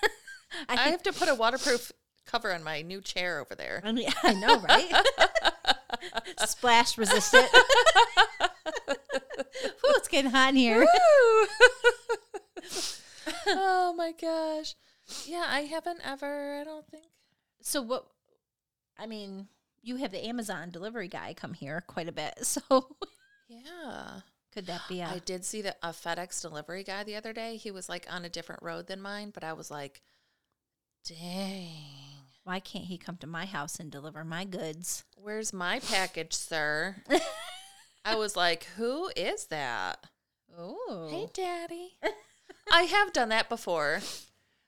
I, I have to put a waterproof cover on my new chair over there. I, mean, I know, right? Splash resistant. Ooh, it's getting hot in here. Oh my gosh. Yeah, I haven't ever, I don't think. So what? I mean, you have the Amazon delivery guy come here quite a bit. So Yeah. could that be a? I did see the, a FedEx delivery guy the other day. He was like on a different road than mine, but I was like, dang. Why can't he come to my house and deliver my goods? Where's my package, sir? I was like, who is that? Oh, Hey, daddy. I have done that before.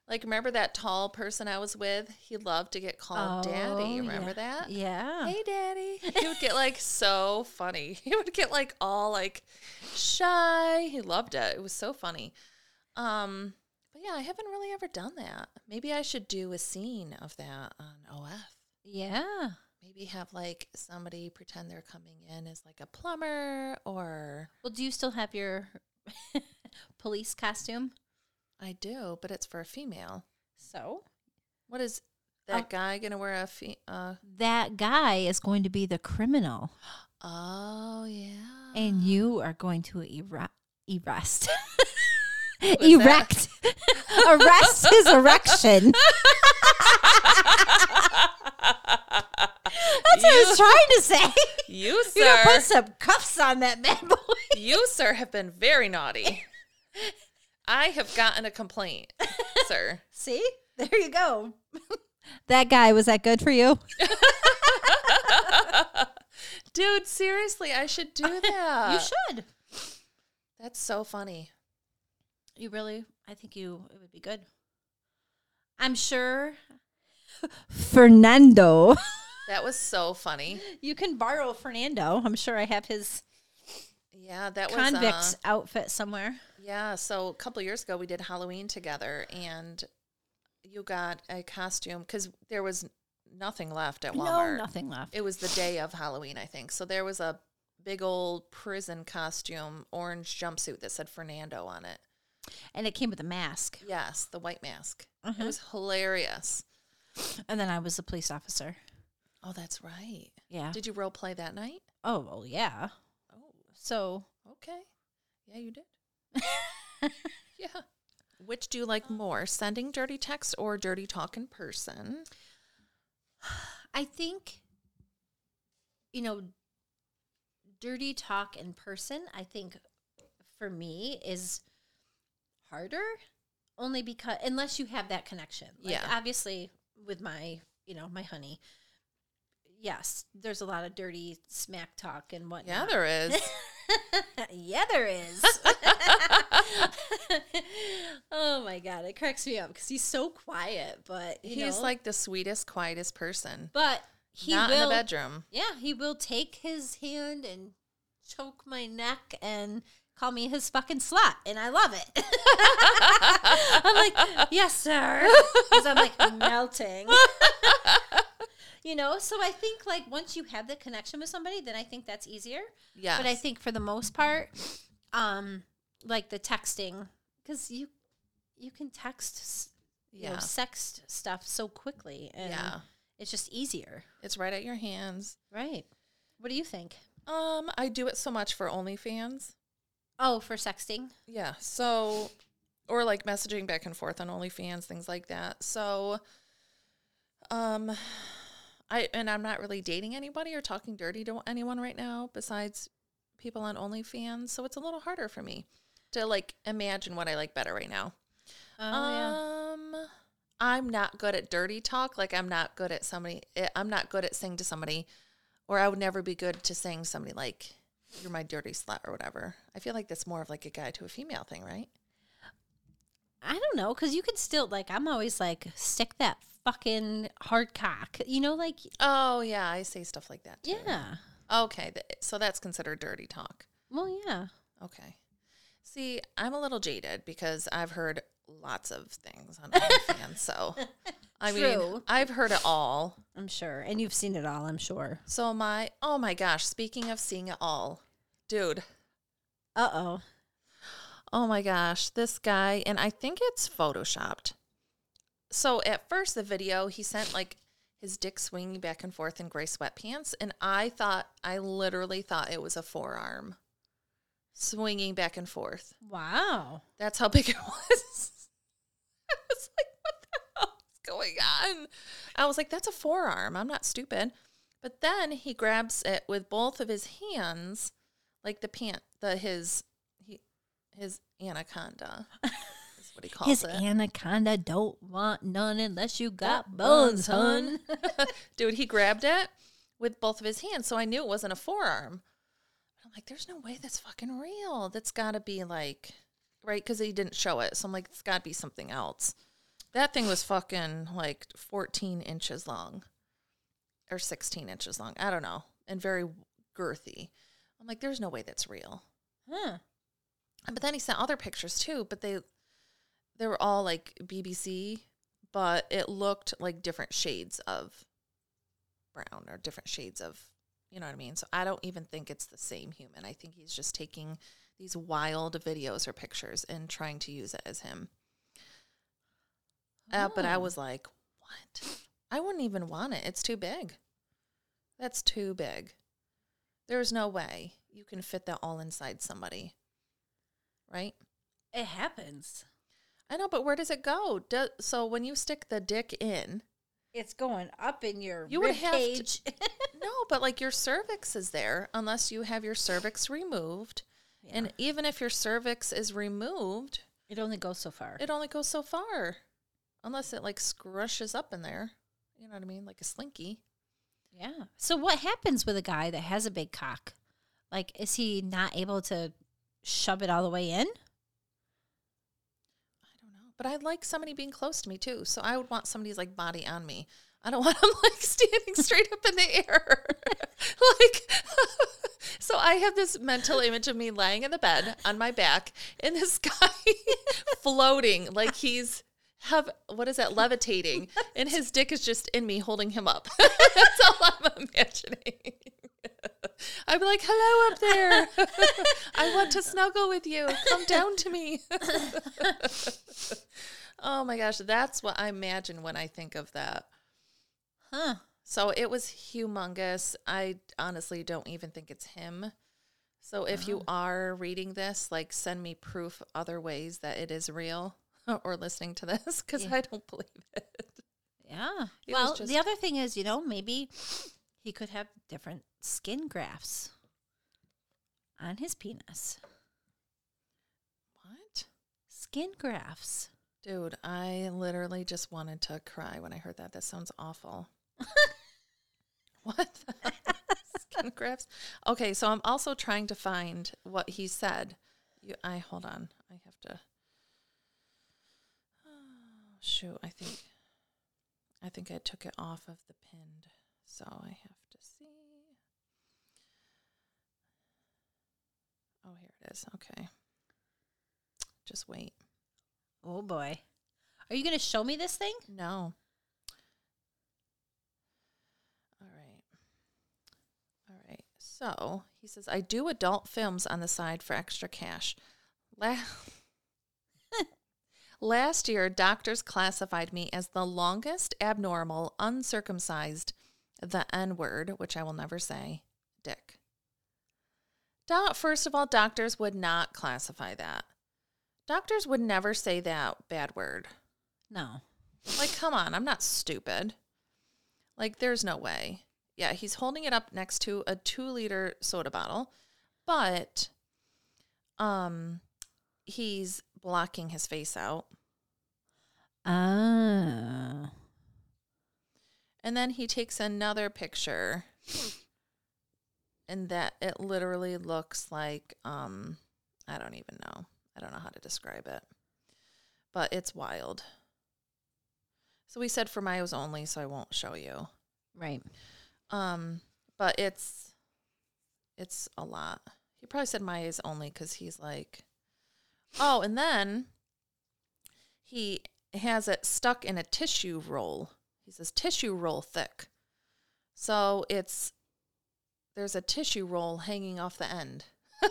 Like, remember that tall person I was with? He loved to get called daddy. Remember yeah. that? Yeah. Hey, daddy. He would get like so funny. He would get like all like shy. He loved it. It was so funny. Um, yeah, I haven't really ever done that. Maybe I should do a scene of that on OF. Yeah. Maybe have like somebody pretend they're coming in as like a plumber or Well, do you still have your police costume. I do, but it's for a female. So What is that Um, guy gonna wear a fe- uh that guy is going to be the criminal, Oh yeah. and you are going to arrest. was Erect. Arrest his erection. That's what I was trying to say. you You sir put some cuffs on that bad boy. you sir have been very naughty. I have gotten a complaint, sir. See? There you go. that guy, was that good for you? Dude, seriously, I should do that. you should. That's so funny. You really, I think you, it would be good. I'm sure Fernando. That was so funny. You can borrow Fernando. I'm sure I have his Yeah, that was convict's uh, outfit somewhere. Yeah, so a couple years ago we did Halloween together, and you got a costume because there was nothing left at Walmart. No, nothing left. It was the day of Halloween, I think. So there was a big old prison costume, orange jumpsuit that said Fernando on it. And it came with a mask. Yes, the white mask. Uh-huh. It was hilarious. And then I was a police officer. Oh, that's right. Yeah. Did you role play that night? oh, well, yeah. Oh, So okay. Yeah, you did. yeah. Which do you like more, sending dirty text or dirty talk in person? I think, you know, dirty talk in person, I think for me is harder only because, unless you have that connection. Like, Yeah. Obviously, with my, you know, my honey, yes, there's a lot of dirty smack talk and whatnot. Yeah, there is. yeah, there is. oh my god, it cracks me up because he's so quiet, but you He's know, like the sweetest, quietest person. but he Not will. in the bedroom. Yeah, he will take his hand and choke my neck and call me his fucking slut, and I love it. I'm like, yes, sir, because I'm like melting. you know, so I think like once you have the connection with somebody, then I think that's easier. Yes. But I think for the most part, um, like the texting, because you you can text, you know, Yeah. sext stuff so quickly, and Yeah. it's just easier, It's right at your hands. right? What do you think? Um, I do it so much for OnlyFans. Oh, for sexting. Yeah. So, or like messaging back and forth on OnlyFans, things like that. So, um, I and I'm not really dating anybody or talking dirty to anyone right now besides people on OnlyFans. So it's a little harder for me to like imagine what I like better right now. Oh um, I'm not good at dirty talk. Like I'm not good at somebody. eh, I'm not good at saying to somebody, or I would never be good to saying somebody like, "You're my dirty slut" or whatever. I feel like that's more of like a guy to a female thing, right? I don't know, because you can still like. I'm always like, stick that fucking hard cock. You know, like Oh yeah, I say stuff like that. Too. yeah. Okay, th- so that's considered dirty talk. Well, yeah. Okay. See, I'm a little jaded because I've heard lots of things on OnlyFans. so, I mean, I've heard it all. I'm sure, and you've seen it all. I'm sure. So my, oh my gosh, speaking of seeing it all, dude. Uh oh. Oh my gosh, this guy, and I think it's photoshopped. So at first, the video, he sent like his dick swinging back and forth in gray sweatpants, and I thought, I literally thought it was a forearm swinging back and forth. Wow. That's how big it was. I was like, what the hell is going on? I was like, that's a forearm. I'm not stupid. But then he grabs it with both of his hands, like the pant, the his he his anaconda is what he calls His it. anaconda don't want none unless you got bones, hun. Dude, he grabbed it with both of his hands, so I knew it wasn't a forearm. Like, there's no way that's fucking real. That's got to be like, right? Because he didn't show it, so I'm like, it's got to be something else. That thing was fucking like 14 inches long, or 16 inches long. I don't know, and very girthy. I'm like, there's no way that's real. huh. But then he sent other pictures too, but they they were all like BBC, but it looked like different shades of brown or different shades of you know what I mean? So I don't even think it's the same human. I think he's just taking these wild videos or pictures and trying to use it as him. Uh, but I Oh. was like, what? I wouldn't even want it. It's too big. That's too big. There's no way you can fit that all inside somebody. Right? It happens. I know, but where does it go? Do, so when you stick the dick in, It's going up in your You would have to- cage. no, but like your cervix is there unless you have your cervix removed. And even if your cervix is removed, it only goes so far. it only goes so far. Unless it like scrushes up in there. You know what I mean? Like a slinky. yeah. So what happens with a guy that has a big cock? Like, is he not able to shove it all the way in? I don't know. But I like somebody being close to me too. So I would want somebody's like body on me. I don't want him like standing straight up in the air. like so I have this mental image of me laying in the bed on my back and this guy floating like he's have what is that levitating and his dick is just in me holding him up. That's all I'm imagining. I'd be like, "Hello up there. I want to snuggle with you. Come down to me." oh my gosh, that's what I imagine when I think of that. Huh. So it was humongous. I honestly don't even think it's him. So if you oh. are reading this, like send me proof other ways that it is real or listening to this because Yeah. I don't believe it. Yeah. It well, just- the other thing is, you know, maybe he could have different skin grafts on his penis. What? Skin grafts. Dude, I literally just wanted to cry when I heard that. That sounds awful. what? Skin grafts? Okay, so I'm also trying to find what he said. You, I hold on. I have to. Oh, shoot, I think. I think I took it off of the pinned, so I have to see. Oh, here it is. Okay. Just wait. Oh boy. Are you going to show me this thing? No. All right. All right. So he says, I do adult films on the side for extra cash. La- Last year, doctors classified me as the longest abnormal, uncircumcised, the N word, which I will never say, dick. Do- First of all, doctors would not classify that. Doctors would never say that bad word. No. Like, come on, I'm not stupid. Like, there's no way. Yeah, he's holding it up next to a two liter soda bottle, but um he's blocking his face out. Ah. And then he takes another picture. And that it literally looks like um I don't even know. I don't know how to describe it. But it's wild. So we said for Mayo's only, so I won't show you. Right. Um, but it's it's a lot. He probably said Maya's only because he's like, oh, and then he has it stuck in a tissue roll. He says tissue roll thick, so it's there's a tissue roll hanging off the end.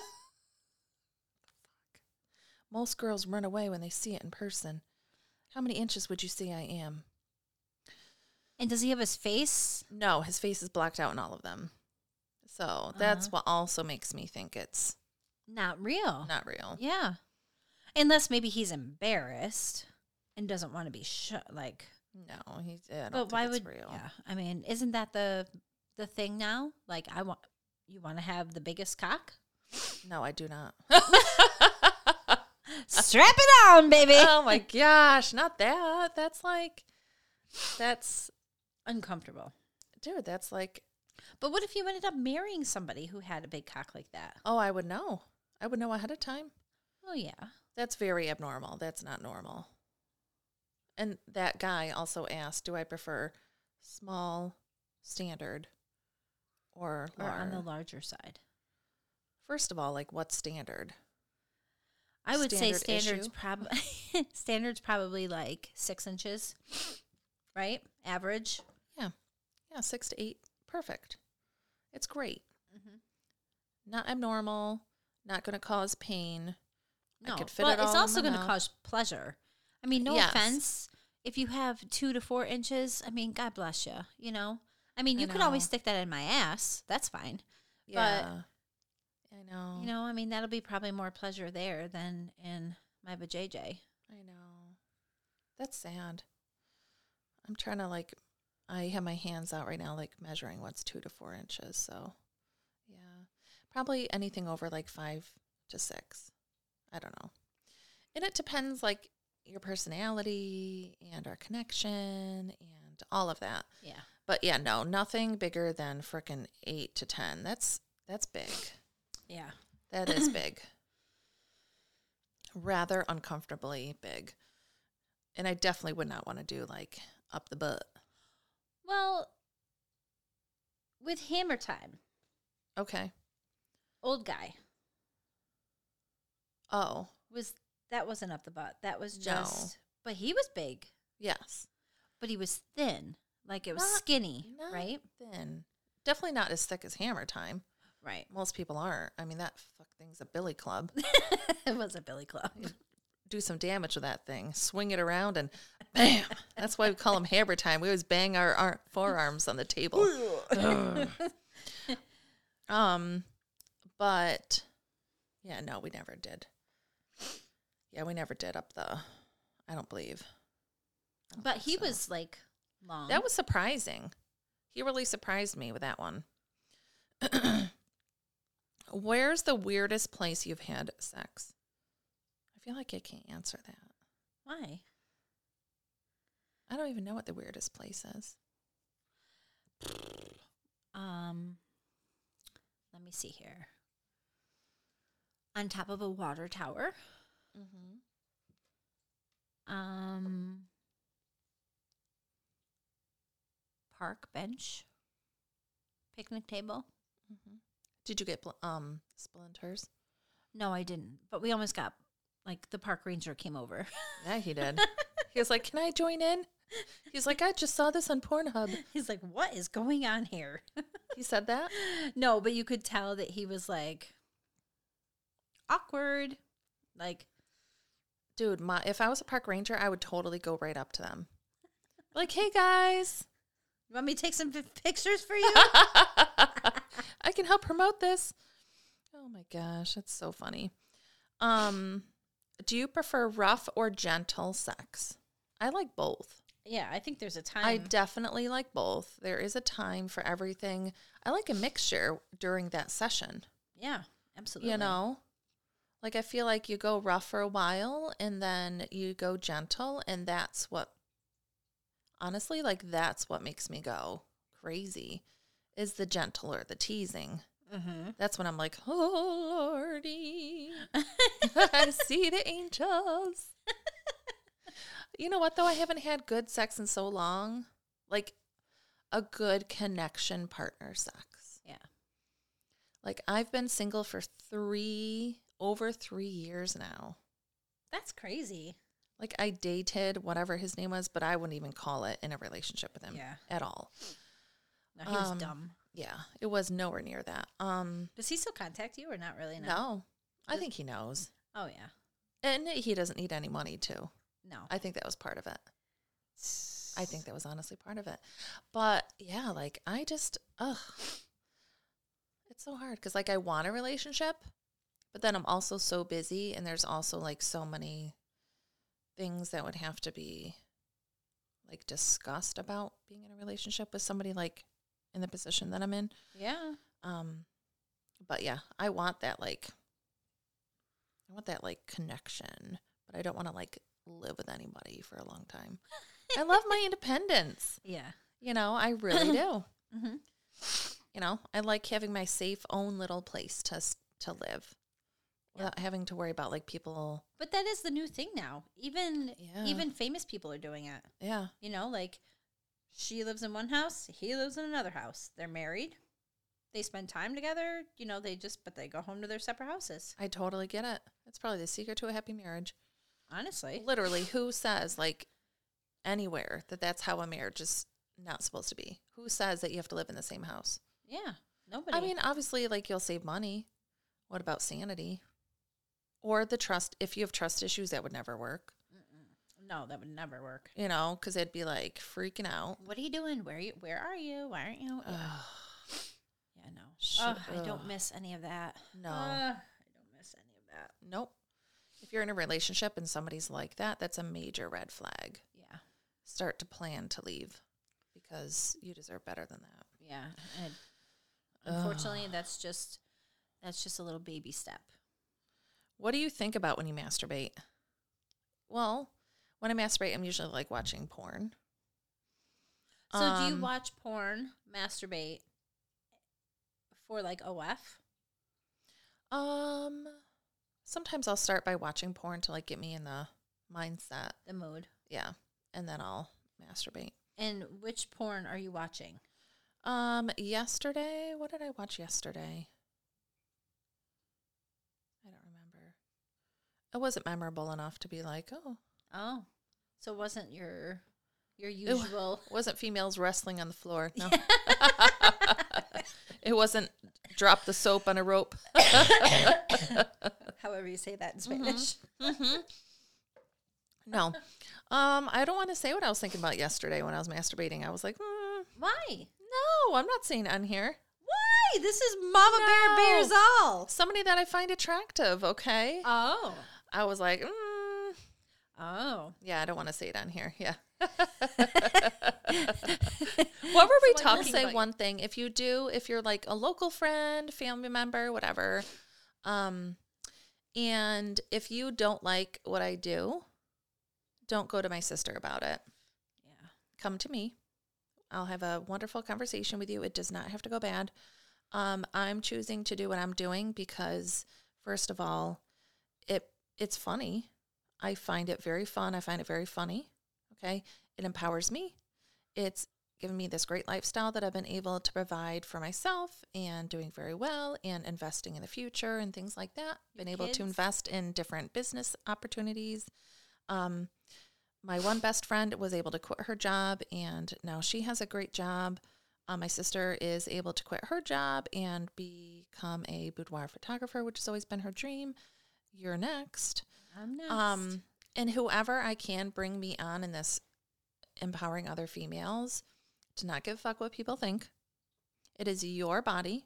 Most girls run away when they see it in person. How many inches would you say I am? And does he have his face? No, his face is blacked out in all of them. So that's Uh-huh. what also makes me think it's Not real. not real. Yeah. Unless maybe he's embarrassed and doesn't want to be sh- like. No, he's. I But why would? real. Yeah. I mean, isn't that the the thing now? Like, I want you want to have the biggest cock. No, I do not. Strap it on, baby. oh my gosh, not that. That's like, that's Uncomfortable. dude. That's like, But what if you ended up marrying somebody who had a big cock like that? oh, I would know. I would know ahead of time. Oh yeah. That's very abnormal. That's not normal. And that guy also asked, "Do I prefer small, standard, or Or on the larger side. First of all, like what's standard? I would say Standard standards probably standards probably like six inches, right? Average. Yeah, yeah, six to eight, perfect. It's great. Mm-hmm. Not abnormal, not going to cause pain. No, I could fit but it it's also going to cause pleasure. I mean, no Yes. offense. If you have two to four inches, I mean, God bless you. You know, I mean, I you could always stick that in my ass. That's fine. Yeah. I know. You know, I mean, that'll be probably more pleasure there than in my vajayjay. I know. That's sad. I'm trying to like I have my hands out right now like measuring what's 2 to 4 inches, so yeah. Probably anything over like 5 to 6. I don't know. And it depends like your personality and our connection and all of that. Yeah. But yeah, no, nothing bigger than frickin' 8 to 10. That's that's big. Yeah. That is big. Rather uncomfortably big. And I definitely would not want to do like up the butt. Well, with hammer time, Okay. old guy Oh, was that wasn't up the butt. That was just. No. but he was big, yes. but he was thin, like it was Not- skinny, Not right? Thin. Definitely not as thick as hammer time. Right. Most people aren't. I mean, that fuck thing's a billy club. it was a Billy Club. do some damage with that thing. Swing it around and bam. That's why we call him hammer time. We always bang our, our forearms on the table. Um, but yeah, no, we never did. Yeah, we never did up the. I don't believe. I don't But he so. was like long. That was surprising. He really surprised me with that one. Where's the weirdest place you've had sex? I feel like I can't answer that. why? I don't even know what the weirdest place is. Um, let me see here. On top of a water tower. Mm-hmm. Um, park bench. Picnic table. Mm-hmm. Did you get bl- um splinters? No, I didn't. But we almost got like the park ranger came over. Yeah, he did. he was like, "Can I join in?" He's like, "I just saw this on Pornhub." He's like, "What is going on here?" He said that. no, but you could tell that he was like awkward. Like, Dude, my if I was a park ranger, I would totally go right up to them. Like, "Hey guys, you want me to take some pictures for you? I can help promote this." Oh my gosh, that's so funny. Um, do you prefer rough or gentle sex? I like both. yeah, I think there's a time. I definitely like both. There is a time for everything. I like a mixture during that session. yeah, absolutely. You know? Like I feel like you go rough for a while and then you go gentle and that's what honestly like that's what makes me go crazy is the gentle or the teasing. Mm-hmm. That's when I'm like, "Oh lordy. I see the angels." you know what though? I haven't had good sex in so long. Like a good connection partner sex. Yeah. Like I've been single for 3 over 3 years now. That's crazy. Like I dated whatever his name was, but I wouldn't even call it in a relationship with him Yeah. at all. No, he was Um, dumb. Yeah, it was nowhere near that. Um Does he still contact you or not really? no. I think he knows. Oh yeah. And he doesn't need any money too. No. I think that was part of it. I think that was honestly part of it. But yeah, like I just, ugh, it's so hard because like I want a relationship, but then I'm also so busy, and there's also like so many things that would have to be like discussed about being in a relationship with somebody like in the position that I'm in. Yeah. Um, but yeah, I want that like, I want that like connection, but I don't want to like live with anybody for a long time. I love my independence. Yeah. You know, I really do. Mm-hmm. You know, I like having my safe own little place to to live without having to worry about like people. But that is the new thing now. Even Yeah. even famous people are doing it. Yeah, You know, like she lives in one house, he lives in another house. They're married. They spend time together. You know, they just but they go home to their separate houses. I totally get it. It's probably the secret to a happy marriage. Honestly. Literally, who says like anywhere that that's how a marriage is not supposed to be? Who says that you have to live in the same house? Yeah. Nobody. I mean, obviously, like you'll save money What about sanity? Or the trust, if you have trust issues, that would never work, No, that would never work. you know, because it'd be like freaking out. What are you doing? Where are you? Where are you? Why aren't you? Yeah, yeah no. Ugh, I don't miss any of that. no, Ugh, I don't miss any of that. nope. If you're in a relationship and somebody's like that, that's a major red flag. Yeah, Start to plan to leave because you deserve better than that. yeah. And unfortunately, that's just that's just a little baby step. What do you think about when you masturbate? Well, when I masturbate, I'm usually like watching porn. So, do you Um, watch porn, masturbate for like OF? Um, sometimes I'll start by watching porn to like get me in the mindset. The mood. Yeah, and then I'll masturbate. And which porn are you watching? Um, yesterday, what did I watch yesterday? I don't remember. It wasn't memorable enough to be like, oh, Oh, so it wasn't your your usual. it wasn't females wrestling on the floor. No, it wasn't drop the soap on a rope. however you say that in Spanish. No, um, I don't want to say what I was thinking about yesterday when I was masturbating. I was like, mm, Why? no, I'm not saying on here. Why? This is Mama Bear Bares all. Somebody that I find attractive. Okay, Oh. I was like, mm, Oh. yeah, I don't want to say it on here. Yeah. what were we So talking? Say about- one thing. If you do, if you're like a local friend, family member, whatever, um, and if you don't like what I do, don't go to my sister about it. Yeah. come to me. I'll have a wonderful conversation with you. It does not have to go bad. Um, I'm choosing to do what I'm doing because, first of all, it's funny. I find it very fun. I find it very funny. Okay, it empowers me. It's given me this great lifestyle that I've been able to provide for myself and doing very well and investing in the future and things like that. Been able kids? to invest in different business opportunities. Um, my one best friend was able to quit her job and now she has a great job. Uh, my sister is able to quit her job and become a boudoir photographer, which has always been her dream. You're next. I'm next. Um, and whoever I can bring me on in this empowering other females to not give a fuck what people think. It is your body.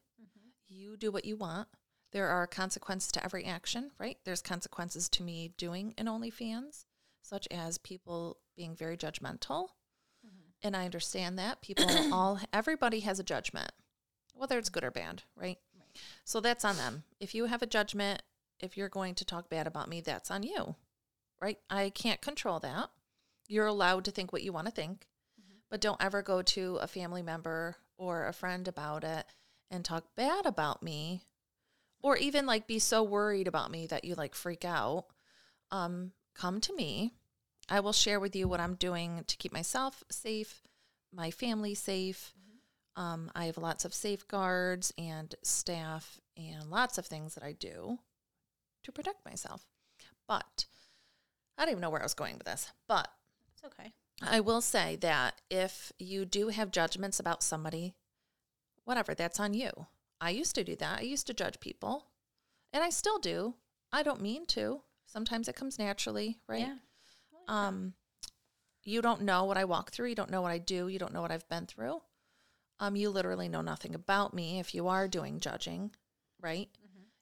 You do what you want. There are consequences to every action, right? There's consequences to me doing an OnlyFans, such as people being very judgmental. And I understand that. People all, everybody has a judgment, whether it's good or bad, right? right? So that's on them. If you have a judgment, if you're going to talk bad about me, that's on you, right? I can't control that. You're allowed to think what you want to think, but don't ever go to a family member or a friend about it and talk bad about me or even like be so worried about me that you like freak out. Um, come to me. I will share with you what I'm doing to keep myself safe, my family safe. Um, I have lots of safeguards and staff and lots of things that I do to protect myself. But I don't even know where I was going with this. But it's okay. I will say that if you do have judgments about somebody, whatever, that's on you. I used to do that. I used to judge people, and I still do. I don't mean to. Sometimes it comes naturally, right? Yeah. Um, you don't know what I walk through. You don't know what I do. You don't know what I've been through. Um, you literally know nothing about me if you are doing judging, right?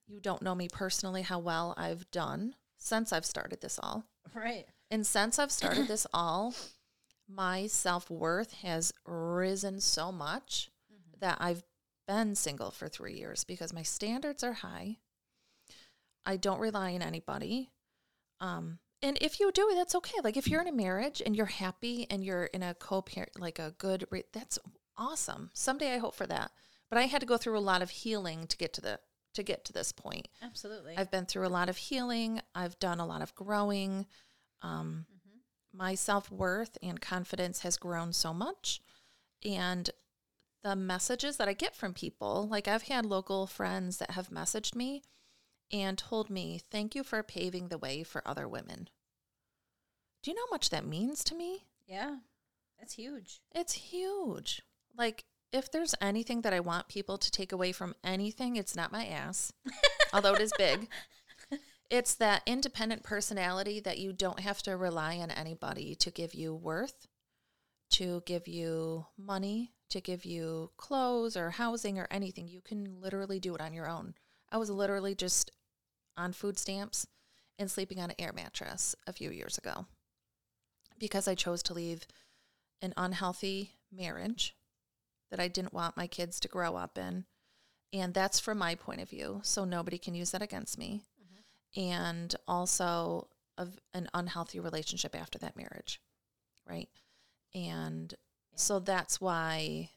You don't know me personally, how well I've done since I've started this all. Right. And since I've started this all, my self worth has risen so much that I've been single for three years because my standards are high. I don't rely on anybody. Um, and if you do, that's okay. Like if you're in a marriage and you're happy and you're in a co-parent, like a good, re- that's awesome. Someday I hope for that. But I had to go through a lot of healing to get to the to get to this point. Absolutely. I've been through a lot of healing. I've done a lot of growing. Um, My self worth and confidence has grown so much. And the messages that I get from people, like I've had local friends that have messaged me and told me, Thank you for paving the way for other women. Do you know how much that means to me? yeah. That's huge. It's huge. Like, if there's anything that I want people to take away from anything, it's not my ass. although it is big. It's that independent personality that you don't have to rely on anybody to give you worth, to give you money, to give you clothes or housing or anything. You can literally do it on your own. I was literally just on food stamps and sleeping on an air mattress a few years ago because I chose to leave an unhealthy marriage that I didn't want my kids to grow up in. And that's from my point of view. So nobody can use that against me. And also of an unhealthy relationship after that marriage. Right. And so that's why,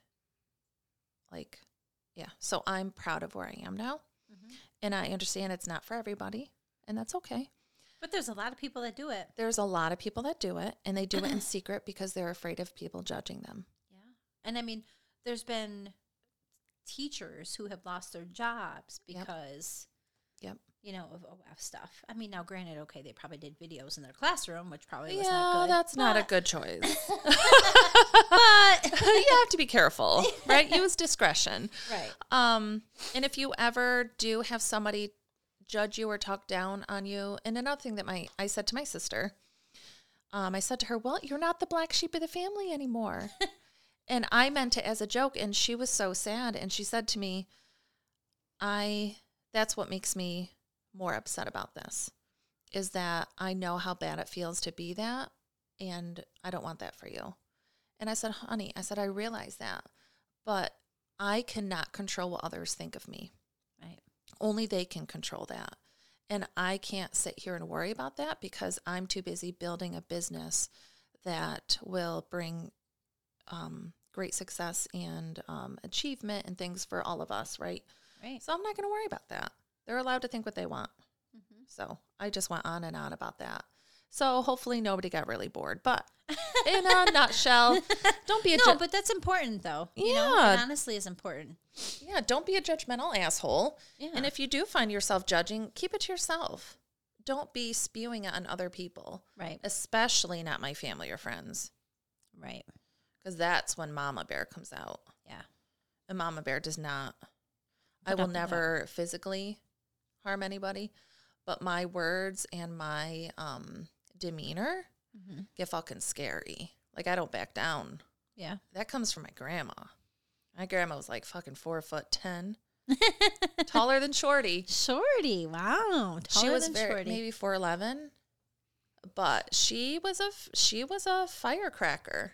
like, yeah. So I'm proud of where I am now. Mm-hmm. And I understand it's not for everybody. And that's okay. But there's a lot of people that do it. There's a lot of people that do it and they do it in secret because they're afraid of people judging them. Yeah. And I mean, there's been teachers who have lost their jobs because, Yep. you know, of OF stuff. I mean, now granted, okay, they probably did videos in their classroom, which probably was yeah, not good. that's not a good choice. But you have to be careful, right? Use discretion. right. Um, and if you ever do have somebody judge you or talk down on you, and another thing that my I said to my sister, um, I said to her, "Well, you're not the black sheep of the family anymore," and I meant it as a joke, and she was so sad, and she said to me, "I that's what makes me more upset about this, is that I know how bad it feels to be that, and I don't want that for you." And I said, "Honey," I said, "I realize that." but I cannot control what others think of me. Right. Only they can control that. And I can't sit here and worry about that because I'm too busy building a business that will bring um, great success and um, achievement and things for all of us, right? Right. So I'm not going to worry about that. They're allowed to think what they want. Mhm. So I just went on and on about that. So hopefully nobody got really bored. But in a nutshell, don't be a No, ju- but that's important though. You know, Yeah. it honestly is important. Yeah, don't be a judgmental asshole. Yeah. And if you do find yourself judging, keep it to yourself. Don't be spewing it on other people, Right. especially not my family or friends, Right. Because that's when Mama Bear comes out. Yeah. And Mama Bear does not, I will with that. never physically harm anybody, but my words and my um, demeanor Mhm. get fucking scary. Like, I don't back down. Yeah. That comes from my grandma. My grandma was like fucking four foot ten, taller than Shorty. Shorty. Wow. she Taller was than very Shorty. maybe four eleven, but she was a f- she was a firecracker.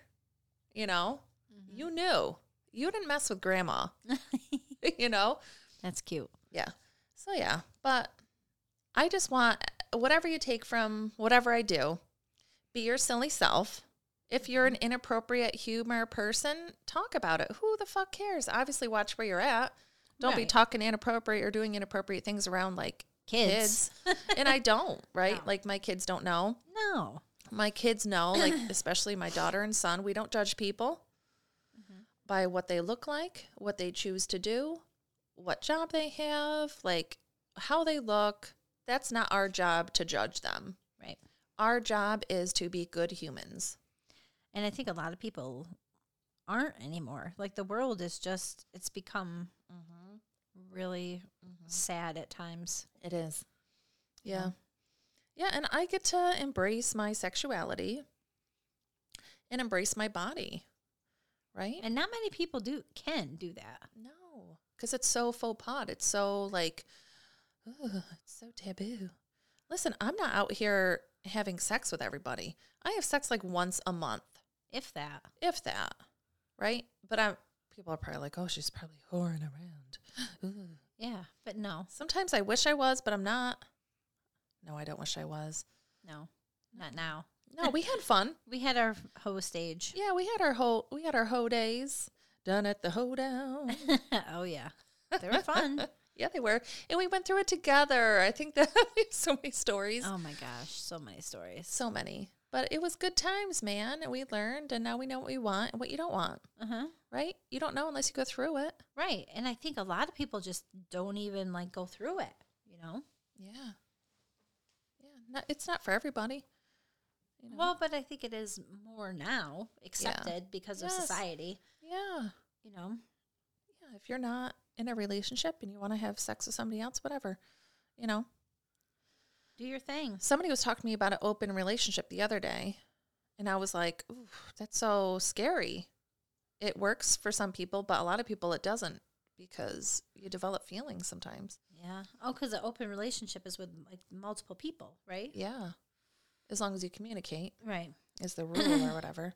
You know, Mm-hmm. you knew you didn't mess with grandma. you know, That's cute. yeah. So yeah, but I just want whatever you take from whatever I do, be your silly self. If you're an inappropriate humor person, talk about it. Who the fuck cares? Obviously, watch where you're at. Don't be talking inappropriate or doing inappropriate things around like Kids. kids. and I don't, right? No. Like my kids don't know. No. My kids know, like especially my daughter and son, we don't judge people mm-hmm. by what they look like, what they choose to do, what job they have, like how they look. That's not our job to judge them. Right. Our job is to be good humans. And I think a lot of people aren't anymore. Like the world is just, it's become mm-hmm. really mm-hmm. sad at times. It is. Yeah. Yeah. Yeah, and I get to embrace my sexuality and embrace my body. Right? And not many people do can do that. No, because it's so faux pas. It's so like, it's so taboo. Listen, I'm not out here having sex with everybody. I have sex like once a month, If that. if that, right? But I'm. People are probably like, oh, she's probably whoring around. Ooh. Yeah. But no. Sometimes I wish I was, but I'm not. No, I don't wish I was. No. Not now. No, we had fun. We had our hoe stage. Yeah, we had our hoe. We had our hoe days done at the hoedown. oh yeah. They were fun. Yeah, they were. And we went through it together. I think that we have so many stories. oh my gosh. So many stories. So many. But it was good times, man. And we learned and now we know what we want and what you don't want. Uh-huh. Right? You don't know unless you go through it. Right. And I think a lot of people just don't even like go through it, you know? Yeah. Yeah. Not, it's not for everybody. You know? Well, but I think it is more now accepted because of society, yeah. you know? Yeah. If you're not in a relationship and you want to have sex with somebody else, whatever. You know, Do your thing. somebody was talking to me about an open relationship the other day, and I was like, Ooh, that's so scary. It works for some people, but a lot of people it doesn't because you develop feelings sometimes. Yeah. Oh, because an open relationship is with like multiple people, right? Yeah. As long as you communicate Right. is the rule or whatever.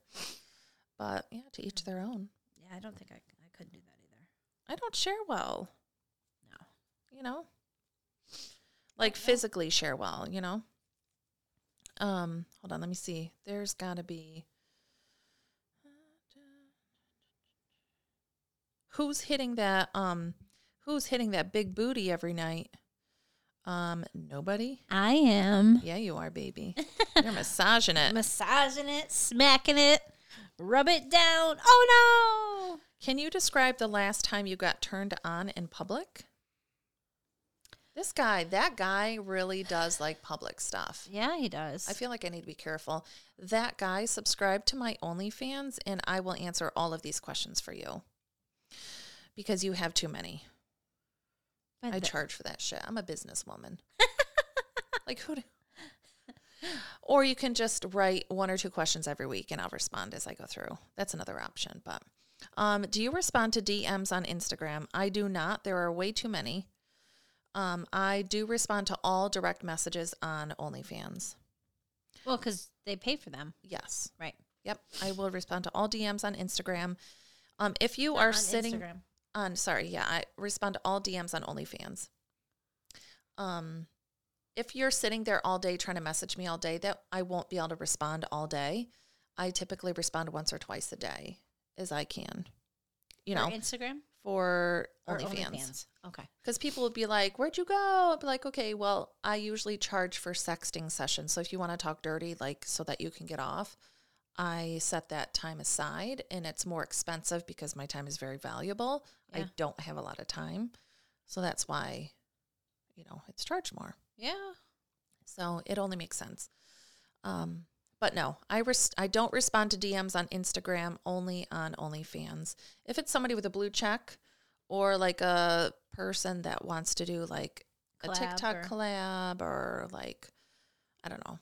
But yeah, to each their own. Yeah, I don't think I, I could do that either. I don't share well, No. you know? Like physically share well, you know? Um, hold on, let me see. There's got to be Who's hitting that um who's hitting that big booty every night? Um, nobody? I am Yeah, you are, baby. You're massaging it. massaging it, smacking it, rub it down. Oh no! Can you describe the last time you got turned on in public? This guy, that guy really does like public stuff. Yeah, he does. I feel like I need to be careful. That guy subscribed to my OnlyFans and I will answer all of these questions for you. Because you have too many. But I the- charge for that shit. I'm a businesswoman. like who do or you can just write one or two questions every week and I'll respond as I go through. That's another option. But um, do you respond to DMs on Instagram? I do not. There are way too many. Um, I do respond to all direct messages on OnlyFans. well, because they pay for them, Yes. right? Yep. I will respond to all DMs on Instagram. Um, if you Not are sitting Instagram. On sorry yeah i respond to all dms on onlyfans. Um if you're sitting there all day trying to message me all day that i won't be able to respond all day. I typically respond once or twice a day as i can you For know. Instagram? For or onlyfans. Okay. because people would be like where'd you go? I'd be like okay well i usually charge for sexting sessions. So if you want to talk dirty like so that you can get off i set that time aside and it's more expensive because my time is very valuable. I don't have a lot of time. So that's why you know it's charged more. Yeah. so it only makes sense. Um but no i res- i don't respond to dms on instagram only on onlyfans. If it's somebody with a blue check or like a person that wants to do like a tiktok or- collab or like i don't know.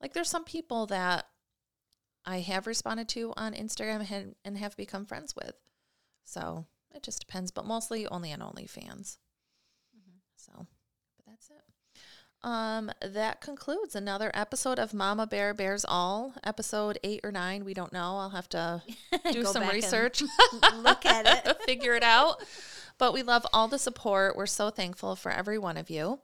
Like there's some people that i have responded to on instagram and, and have become friends with so it just depends but mostly only on onlyfans so but that's it um, that concludes another episode of Mama Bear Bares All, episode eight or nine. We don't know. I'll have to do some research, look at it. figure it out. But we love all the support. We're so thankful for every one of you.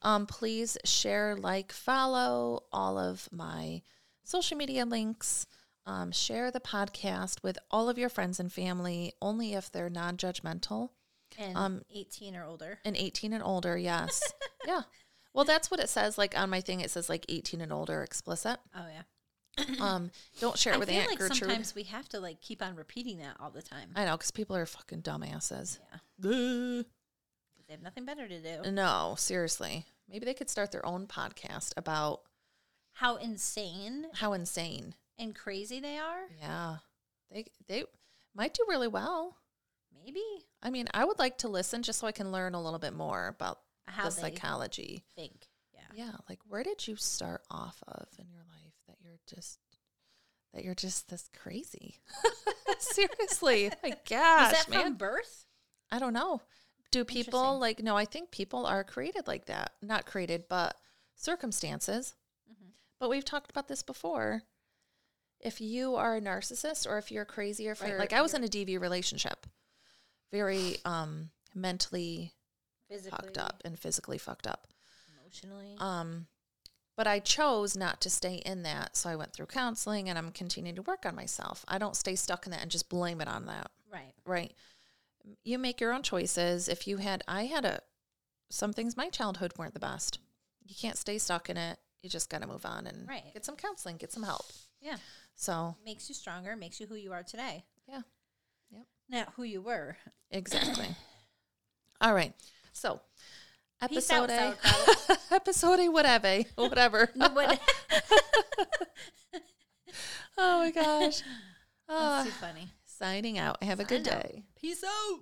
Um, please share, like, follow all of my social media links. Um, share the podcast with all of your friends and family, only if they're non judgmental And Um, 18 18 or older. and 18 and older. Yes. yeah. Well, that's what it says. Like on my thing, it says like 18 and older explicit. Oh yeah. Um, don't share it I with feel Aunt like Gertrude. sometimes we have to like keep on repeating that all the time. I know because people are fucking dumbasses. Yeah. They have nothing better to do. No, seriously. Maybe they could start their own podcast about How insane how insane. and crazy they are. Yeah, they they might do really well. Maybe I mean, I would like to listen just so I can learn a little bit more about how the psychology. think. Yeah. Yeah, like where did you start off of in your life that you're just that you're just this crazy? Seriously, my gosh, Is that man. from birth? I don't know. Do people like no, I think people are created like that. Not created, but circumstances. But we've talked about this before. If you are a narcissist or if you're crazy or if Right, you're like I was in a DV relationship. Very um mentally Physically, fucked up and physically fucked up. emotionally. Um, but I chose not to stay in that. So I went through counseling and I'm continuing to work on myself. I don't stay stuck in that and just blame it on that. right. Right. You make your own choices. If you had, I had a, some things, my childhood weren't the best. You can't stay stuck in it. You just got to move on and Right. get some counseling, get some help. Yeah. So, Makes you stronger. Makes you who you are today. yeah, Yep. Not who you were. exactly. All right. So, Peace out, episode A, episode A, whatever, whatever. Oh my gosh. That's Ah, too funny. signing out. Have a good out. day. Peace out.